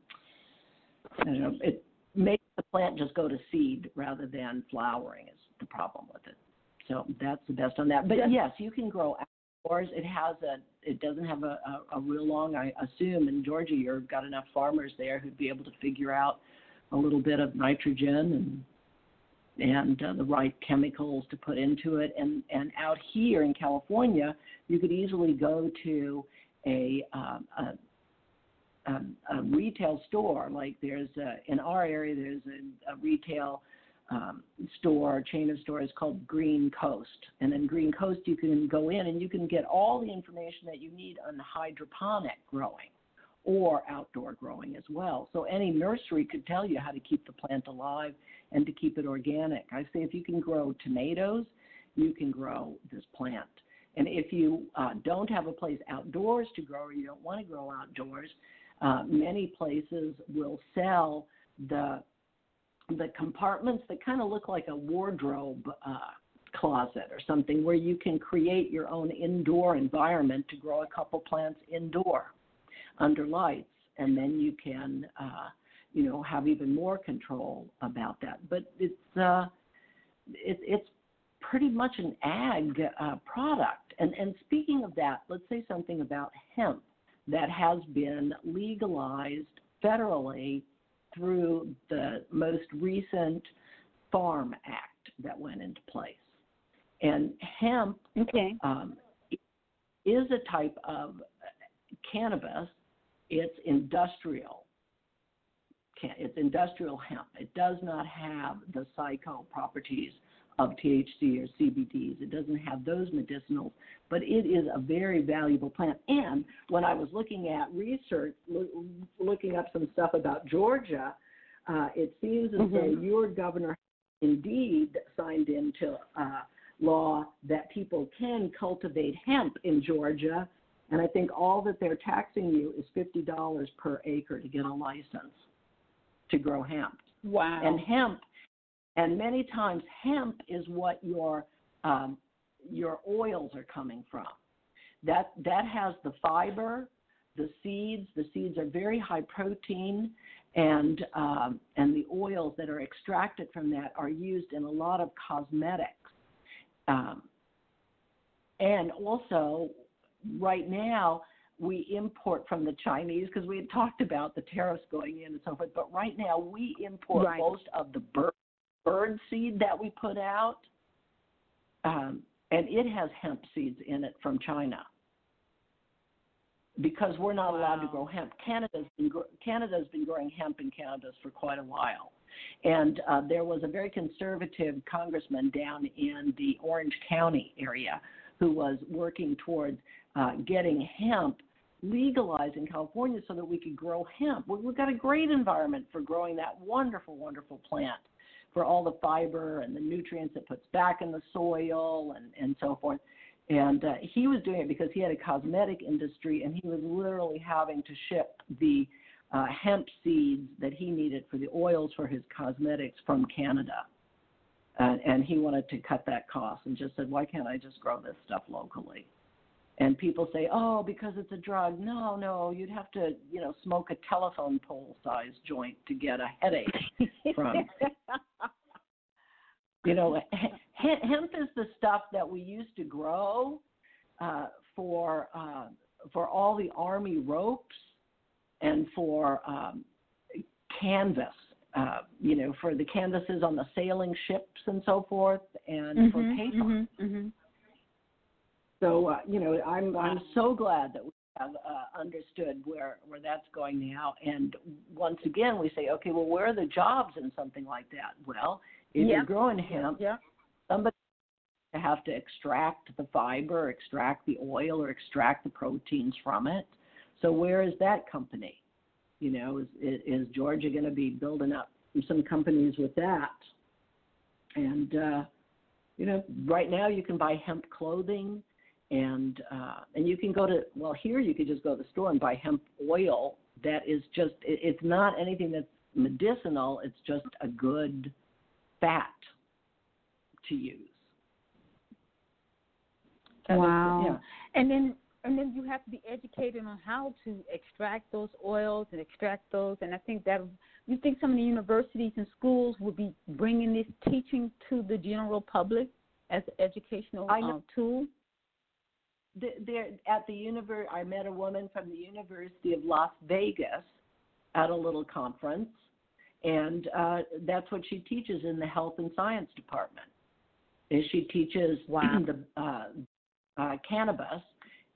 I don't know, it makes the plant just go to seed rather than flowering is the problem with it. So that's the best on that. But yes, you can grow outdoors. It has a it doesn't have a, a, a real long I assume in Georgia you've got enough farmers there who'd be able to figure out a little bit of nitrogen and and uh, the right chemicals to put into it. And and out here in California, you could easily go to a um, a a, a retail store. Like there's a, in our area, there's a, a retail um, store, chain of stores called Green Coast. And in Green Coast, you can go in and you can get all the information that you need on hydroponic growing or outdoor growing as well. So any nursery could tell you how to keep the plant alive and to keep it organic. I say if you can grow tomatoes, you can grow this plant. And if you uh, don't have a place outdoors to grow or you don't want to grow outdoors, uh, many places will sell the the compartments that kind of look like a wardrobe uh, closet or something where you can create your own indoor environment to grow a couple plants indoor under lights. And then you can uh, you know have even more control about that. But it's uh, it, it's pretty much an ag uh, product. And and speaking of that let's say something about hemp that has been legalized federally through the most recent Farm Act that went into place. And hemp Okay. um, is a type of cannabis. It's industrial. It's industrial hemp. It does not have the psycho properties of THC or CBDs. It doesn't have those medicinals, but it is a very valuable plant. And when I was looking at research, loo- looking up some stuff about Georgia, uh, it seems as though Mhm. your governor indeed signed into uh, law that people can cultivate hemp in Georgia. And I think all that they're taxing you is $50 per acre to get a license to grow hemp. Wow. And hemp, and many times hemp is what your um, your oils are coming from. That that has the fiber, the seeds. The seeds are very high protein, and um, and the oils that are extracted from that are used in a lot of cosmetics. Um, and also, right now, we import from the Chinese because we had talked about the tariffs going in and so forth. But right now, we import Right. most of the bird, bird seed that we put out, um, and it has hemp seeds in it from China because we're not allowed to grow hemp. Canada's been Canada's been growing hemp in Canada for quite a while, and uh, there was a very conservative congressman down in the Orange County area who was working towards uh, getting hemp legalized in California so that we could grow hemp. We've got a great environment for growing that wonderful, wonderful plant for all the fiber and the nutrients it puts back in the soil and, and so forth. And uh, he was doing it because he had a cosmetic industry and he was literally having to ship the uh, hemp seeds that he needed for the oils for his cosmetics from Canada. Uh, and he wanted to cut that cost and just said, why can't I just grow this stuff locally? And people say, oh, because it's a drug. No, no, you'd have to, you know, smoke a telephone pole size joint to get a headache [LAUGHS] from you know, he- hemp is the stuff that we used to grow uh, for uh, for all the army ropes and for um, canvas. Uh, you know, for the canvases on the sailing ships and so forth, and for Mhm, paper. mhm, mhm. So uh, you know, I'm I'm so glad that we have uh, understood where where that's going now. And once again, we say, okay, well, where are the jobs in something like that? Well, if Yeah. you're growing hemp, Yeah. somebody to have to extract the fiber, extract the oil, or extract the proteins from it. So where is that company? You know, is is Georgia going to be building up some companies with that? And uh, you know, right now you can buy hemp clothing, and uh, and you can go to well here you could just go to the store and buy hemp oil that is just it, it's not anything that's medicinal. It's just a good fat to use. That is- wow. yeah. And then and then you have to be educated on how to extract those oils and extract those. And I think that you think some of the universities and schools will be bringing this teaching to the general public as an educational I know- uh, tool. Th- there at the univer I met a woman from the University of Las Vegas at a little conference, and uh, that's what she teaches in the health and science department. Is she teaches [CLEARS THROAT] Wow. the uh, uh, cannabis,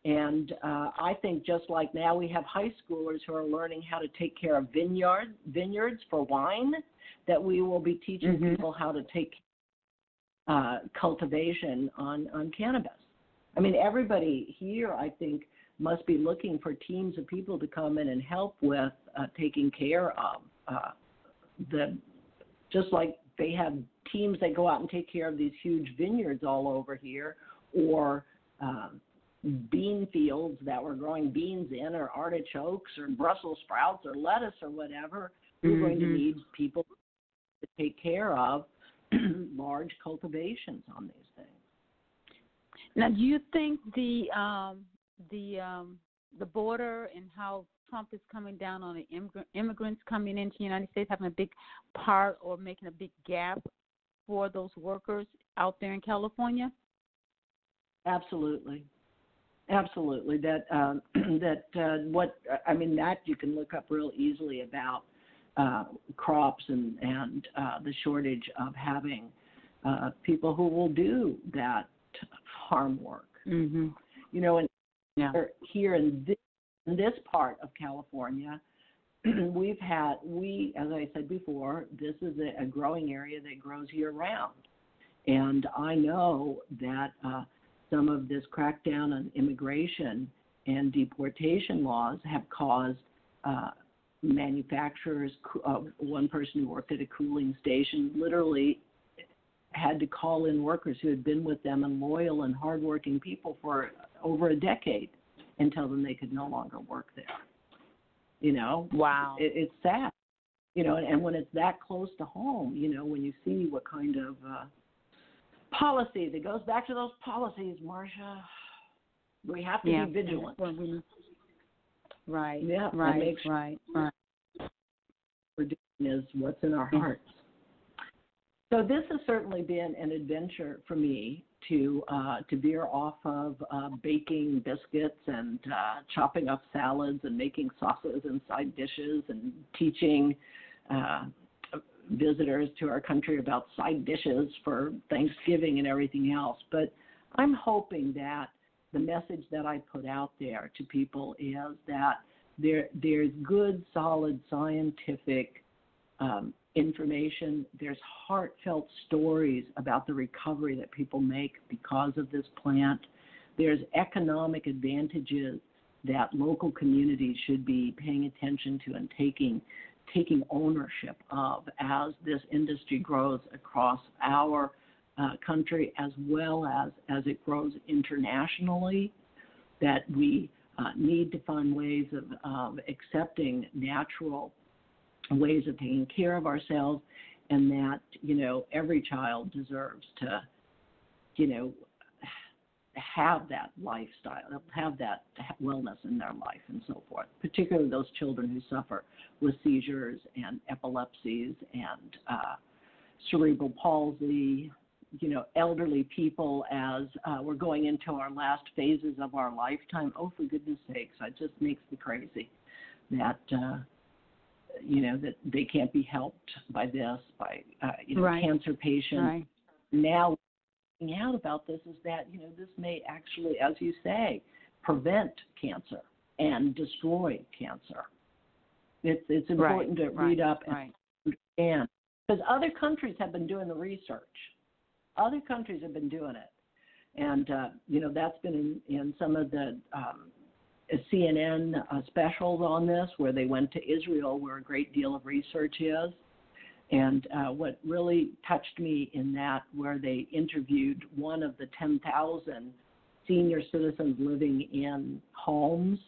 and uh, I think just like now we have high schoolers who are learning how to take care of vineyard vineyards for wine, that we will be teaching Mhm. people how to take uh, cultivation on on cannabis. I mean, everybody here, I think, must be looking for teams of people to come in and help with uh, taking care of uh, the, just like they have teams that go out and take care of these huge vineyards all over here, or um, bean fields that we're growing beans in, or artichokes, or Brussels sprouts, or lettuce, or whatever. We're going to Mhm. need people to take care of [CLEARS THROAT] large cultivations on these things. Now, do you think the um, the um, the border and how Trump is coming down on the immigr- immigrants coming into the United States having a big part or making a big gap for those workers out there in California? Absolutely, absolutely. That um, [CLEARS THROAT] that uh, what I mean that you can look up real easily about uh, crops and and uh, the shortage of having uh, people who will do that farm work. Mm-hmm. You know, and Yeah. here in this, in this part of California, [CLEARS THROAT] we've had we, as I said before, this is a, a growing area that grows year round, and I know that uh, some of this crackdown on immigration and deportation laws have caused uh, manufacturers. Uh, one person who worked at a cooling station literally had to call in workers who had been with them and loyal and hardworking people for over a decade and tell them they could no longer work there. You know, Wow. it, it's sad. You know, and when it's that close to home, you know, when you see what kind of uh, policies, it goes back to those policies, Marsha. We have to yeah. be vigilant. Right. Yeah, Right. makes- Right. Right. we're doing is what's in our hearts. So this has certainly been an adventure for me to uh, to veer off of uh, baking biscuits and uh, chopping up salads and making sauces and side dishes and teaching uh, visitors to our country about side dishes for Thanksgiving and everything else. But I'm hoping that the message that I put out there to people is that there there's good, solid scientific um, information. There's heartfelt stories about the recovery that people make because of this plant. There's economic advantages that local communities should be paying attention to and taking taking ownership of as this industry grows across our uh, country as well as as it grows internationally. That we uh, need to find ways of, of accepting natural ways of taking care of ourselves, and that you know every child deserves to, you know, have that lifestyle, have that wellness in their life, and so forth. Particularly those children who suffer with seizures and epilepsies and uh, cerebral palsy. You know, elderly people as uh, we're going into our last phases of our lifetime. Oh, for goodness sakes, it just makes me crazy that. Uh, you know that they can't be helped by this by uh, you know Right. cancer patients Right. now out about this is that you know this may actually as you say prevent cancer and destroy cancer it's it's important to read up and Right. understand because other countries have been doing the research other countries have been doing it and uh, you know that's been in, in some of the um, CNN uh, specials on this, where they went to Israel, where a great deal of research is. And uh, what really touched me in that, where they interviewed one of the 10,000 senior citizens living in homes,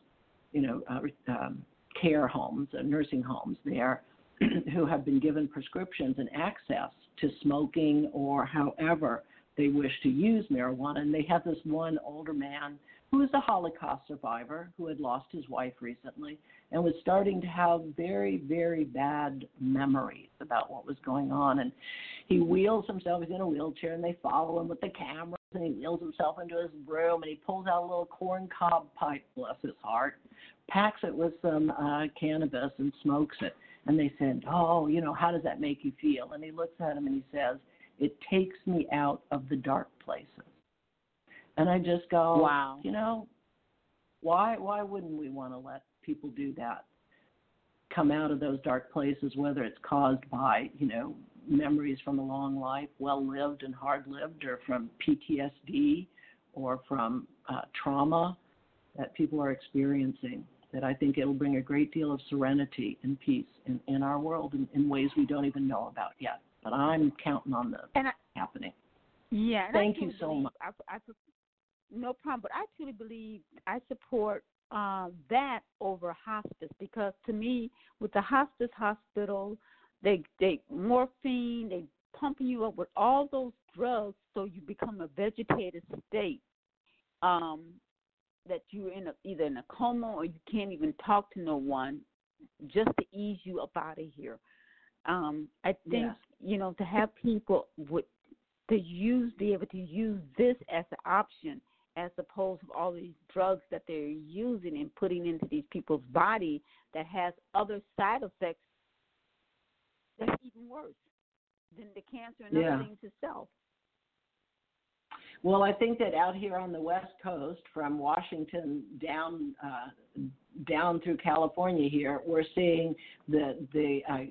you know, uh, um, care homes, uh, nursing homes there, [CLEARS THROAT] who have been given prescriptions and access to smoking or however they wish to use marijuana. And they had this one older man who was a Holocaust survivor who had lost his wife recently and was starting to have very, very bad memories about what was going on. And he wheels himself, he's in a wheelchair, and they follow him with the cameras, and he wheels himself into his room, and he pulls out a little corn cob pipe, bless his heart, packs it with some uh, cannabis, and smokes it. And they said, Oh, you know, how does that make you feel? And he looks at him and he says, It takes me out of the dark places. And I just go, Wow. You know, why why wouldn't we want to let people do that? Come out of those dark places, whether it's caused by, you know, memories from a long life, well lived and hard lived, or from PTSD or from uh, trauma that people are experiencing. That I think it'll bring a great deal of serenity and peace in, in our world in, in ways we don't even know about yet. But I'm counting on the And I, happening. yeah, Thank you truly so believe- much. I, I, no problem, but I truly believe I support uh, that over hospice because to me, with the hospice hospital, they they morphine, they pumping you up with all those drugs so you become a vegetative state. Um, that you're in a, either in a coma or you can't even talk to no one, just to ease you up out of here. Um, I think Yes. you know to have people with to use be able to use this as an option as opposed to all these drugs that they're using and putting into these people's body that has other side effects that's even worse than the cancer and Yeah. other things itself. Well, I think that out here on the West Coast, from Washington down uh, down through California, here we're seeing the the uh,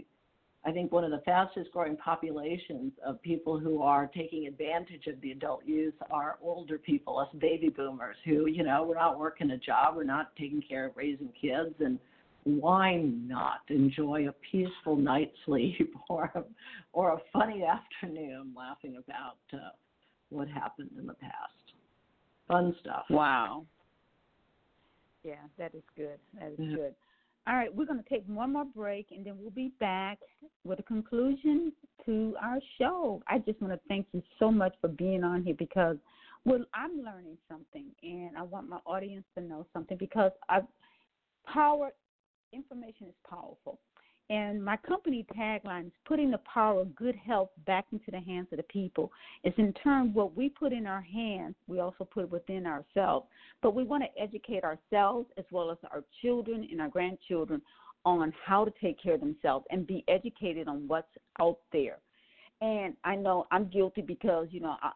I think one of the fastest growing populations of people who are taking advantage of the adult youth are older people, us baby boomers, who you know we're not working a job, we're not taking care of raising kids, and why not enjoy a peaceful night's [LAUGHS] sleep or a, or a funny afternoon laughing about. Uh, what happened in the past. Fun stuff. Wow. Yeah, that is good. That is Yeah. good. All right, we're going to take one more break and then we'll be back with a conclusion to our show. I just want to thank you so much for being on here because well, I'm learning something and I want my audience to know something because I power information is powerful. And my company tagline is putting the power of good health back into the hands of the people. It's in turn what we put in our hands, we also put within ourselves. But we want to educate ourselves as well as our children and our grandchildren on how to take care of themselves and be educated on what's out there. And I know I'm guilty because, you know, I,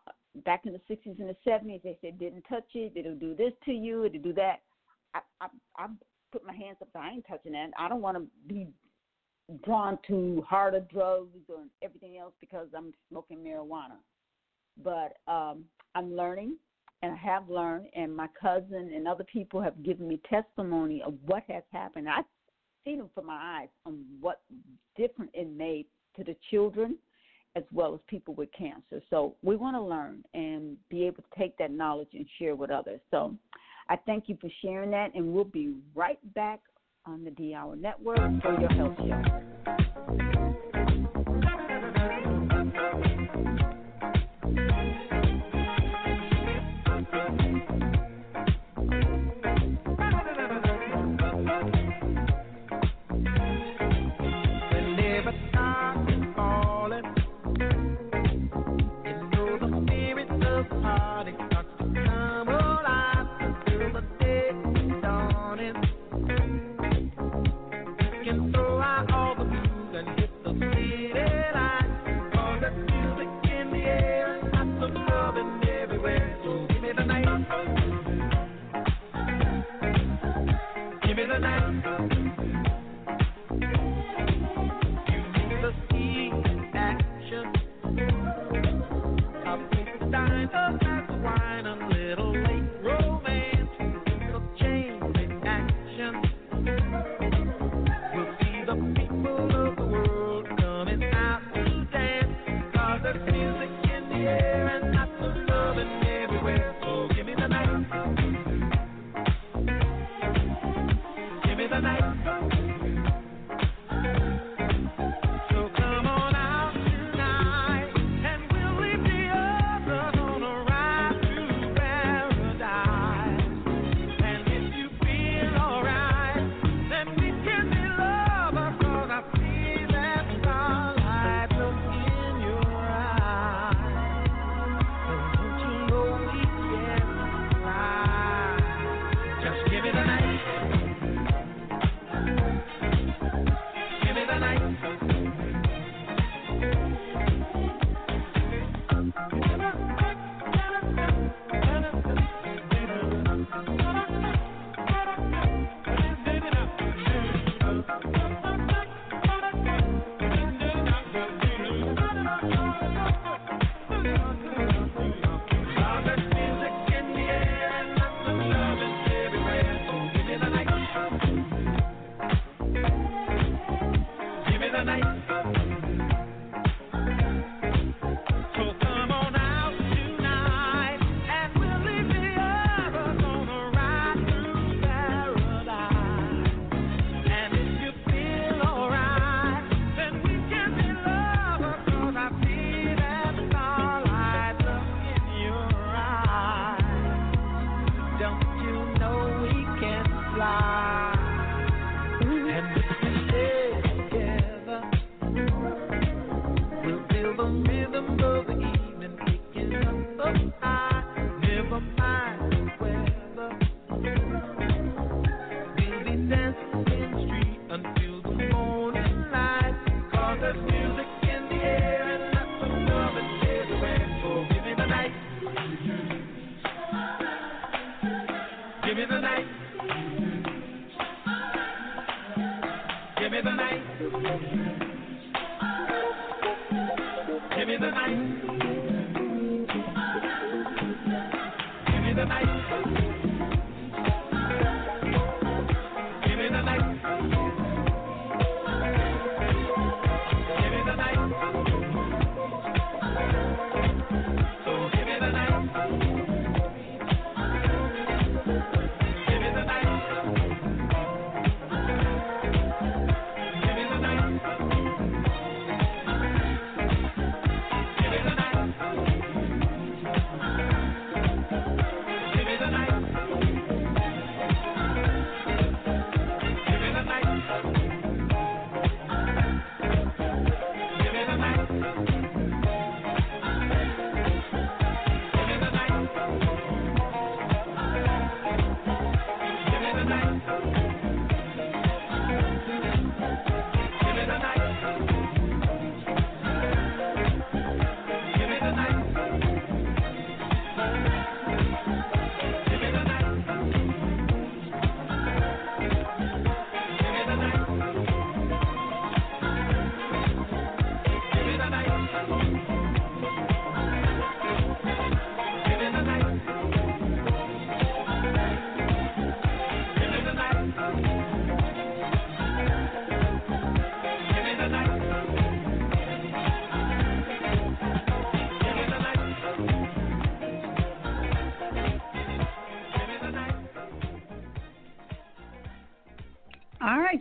back in the 60s and the 70s, they said, didn't touch it, it'll do this to you, it'll do that. I, I, I put my hands up, I ain't touching that. I don't want to be drawn to harder drugs or everything else because I'm smoking marijuana. But um, I'm learning, and I have learned, and my cousin and other people have given me testimony of what has happened. I've seen them from my eyes on what different it made to the children as well as people with cancer. So we want to learn and be able to take that knowledge and share with others. So I thank you for sharing that, and we'll be right back on the D Hour Network for your health show.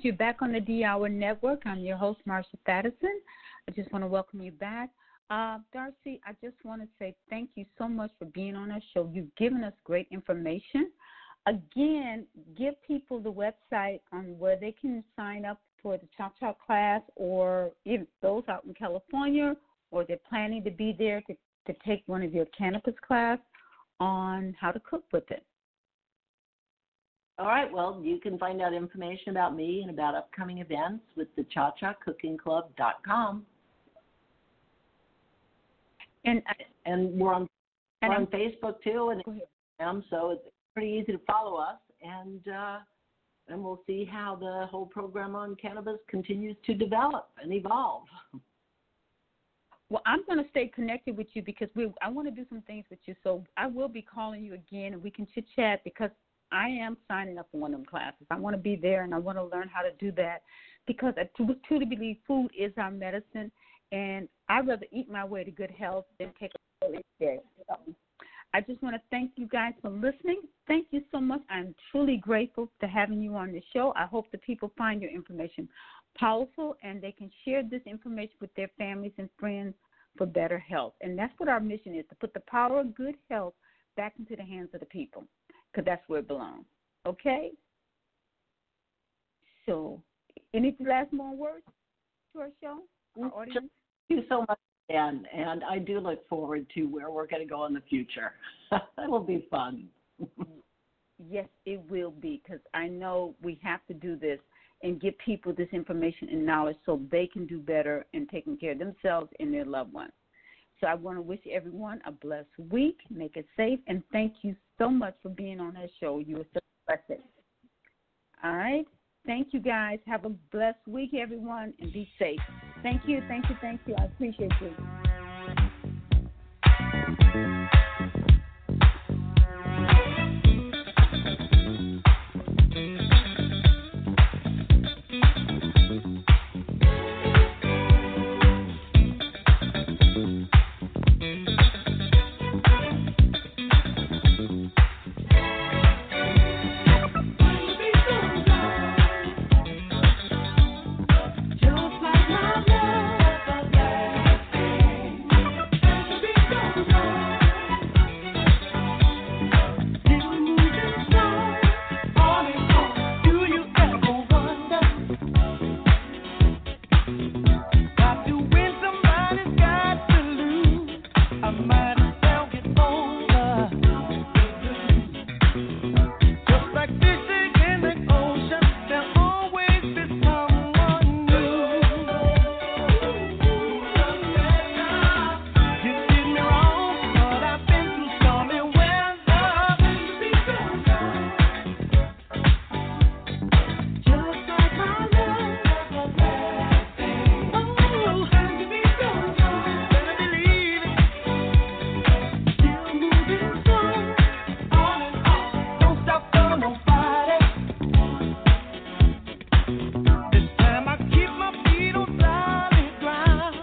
Right, you're back on the D Hour Network. I'm your host, Marsha Thadison. I just want to welcome you back. Uh, Dulcie, I just want to say thank you so much for being on our show. You've given us great information. Again, give people the website on where they can sign up for the Cha Cha class, or if those out in California, or they're planning to be there to, to take one of your cannabis class on how to cook with it. All right. Well, you can find out information about me and about upcoming events with the cha cha cooking club.com. And I- And we're on, and we're on Facebook too and. Instagram, so it's pretty easy to follow us. And uh, and we'll see how the whole program on cannabis continues to develop and evolve. Well, I'm going to stay connected with you because we I want to do some things with you. So I will be calling you again, and we can chit chat because I am signing up for one of them classes. I want to be there, and I want to learn how to do that because I truly believe food is our medicine, and I'd rather eat my way to good health than take a pill each day. So I just want to thank you guys for listening. Thank you so much. I'm truly grateful to having you on the show. I hope the people find your information powerful and they can share this information with their families and friends for better health. And that's what our mission is to put the power of good health back into the hands of the people because that's where it belongs. Okay? So, any last more words to our show, our mm, audience? Thank you so much, Dan. And I do look forward to where we're going to go in the future. [LAUGHS] That'll be fun. Yes, it will be because I know we have to do this and give people this information and knowledge so they can do better in taking care of themselves and their loved ones. So I want to wish everyone a blessed week. Make it safe. And thank you so much for being on our show. You are so blessed. All right. Thank you guys. Have a blessed week, everyone, and be safe. Thank you. Thank you. Thank you. I appreciate you.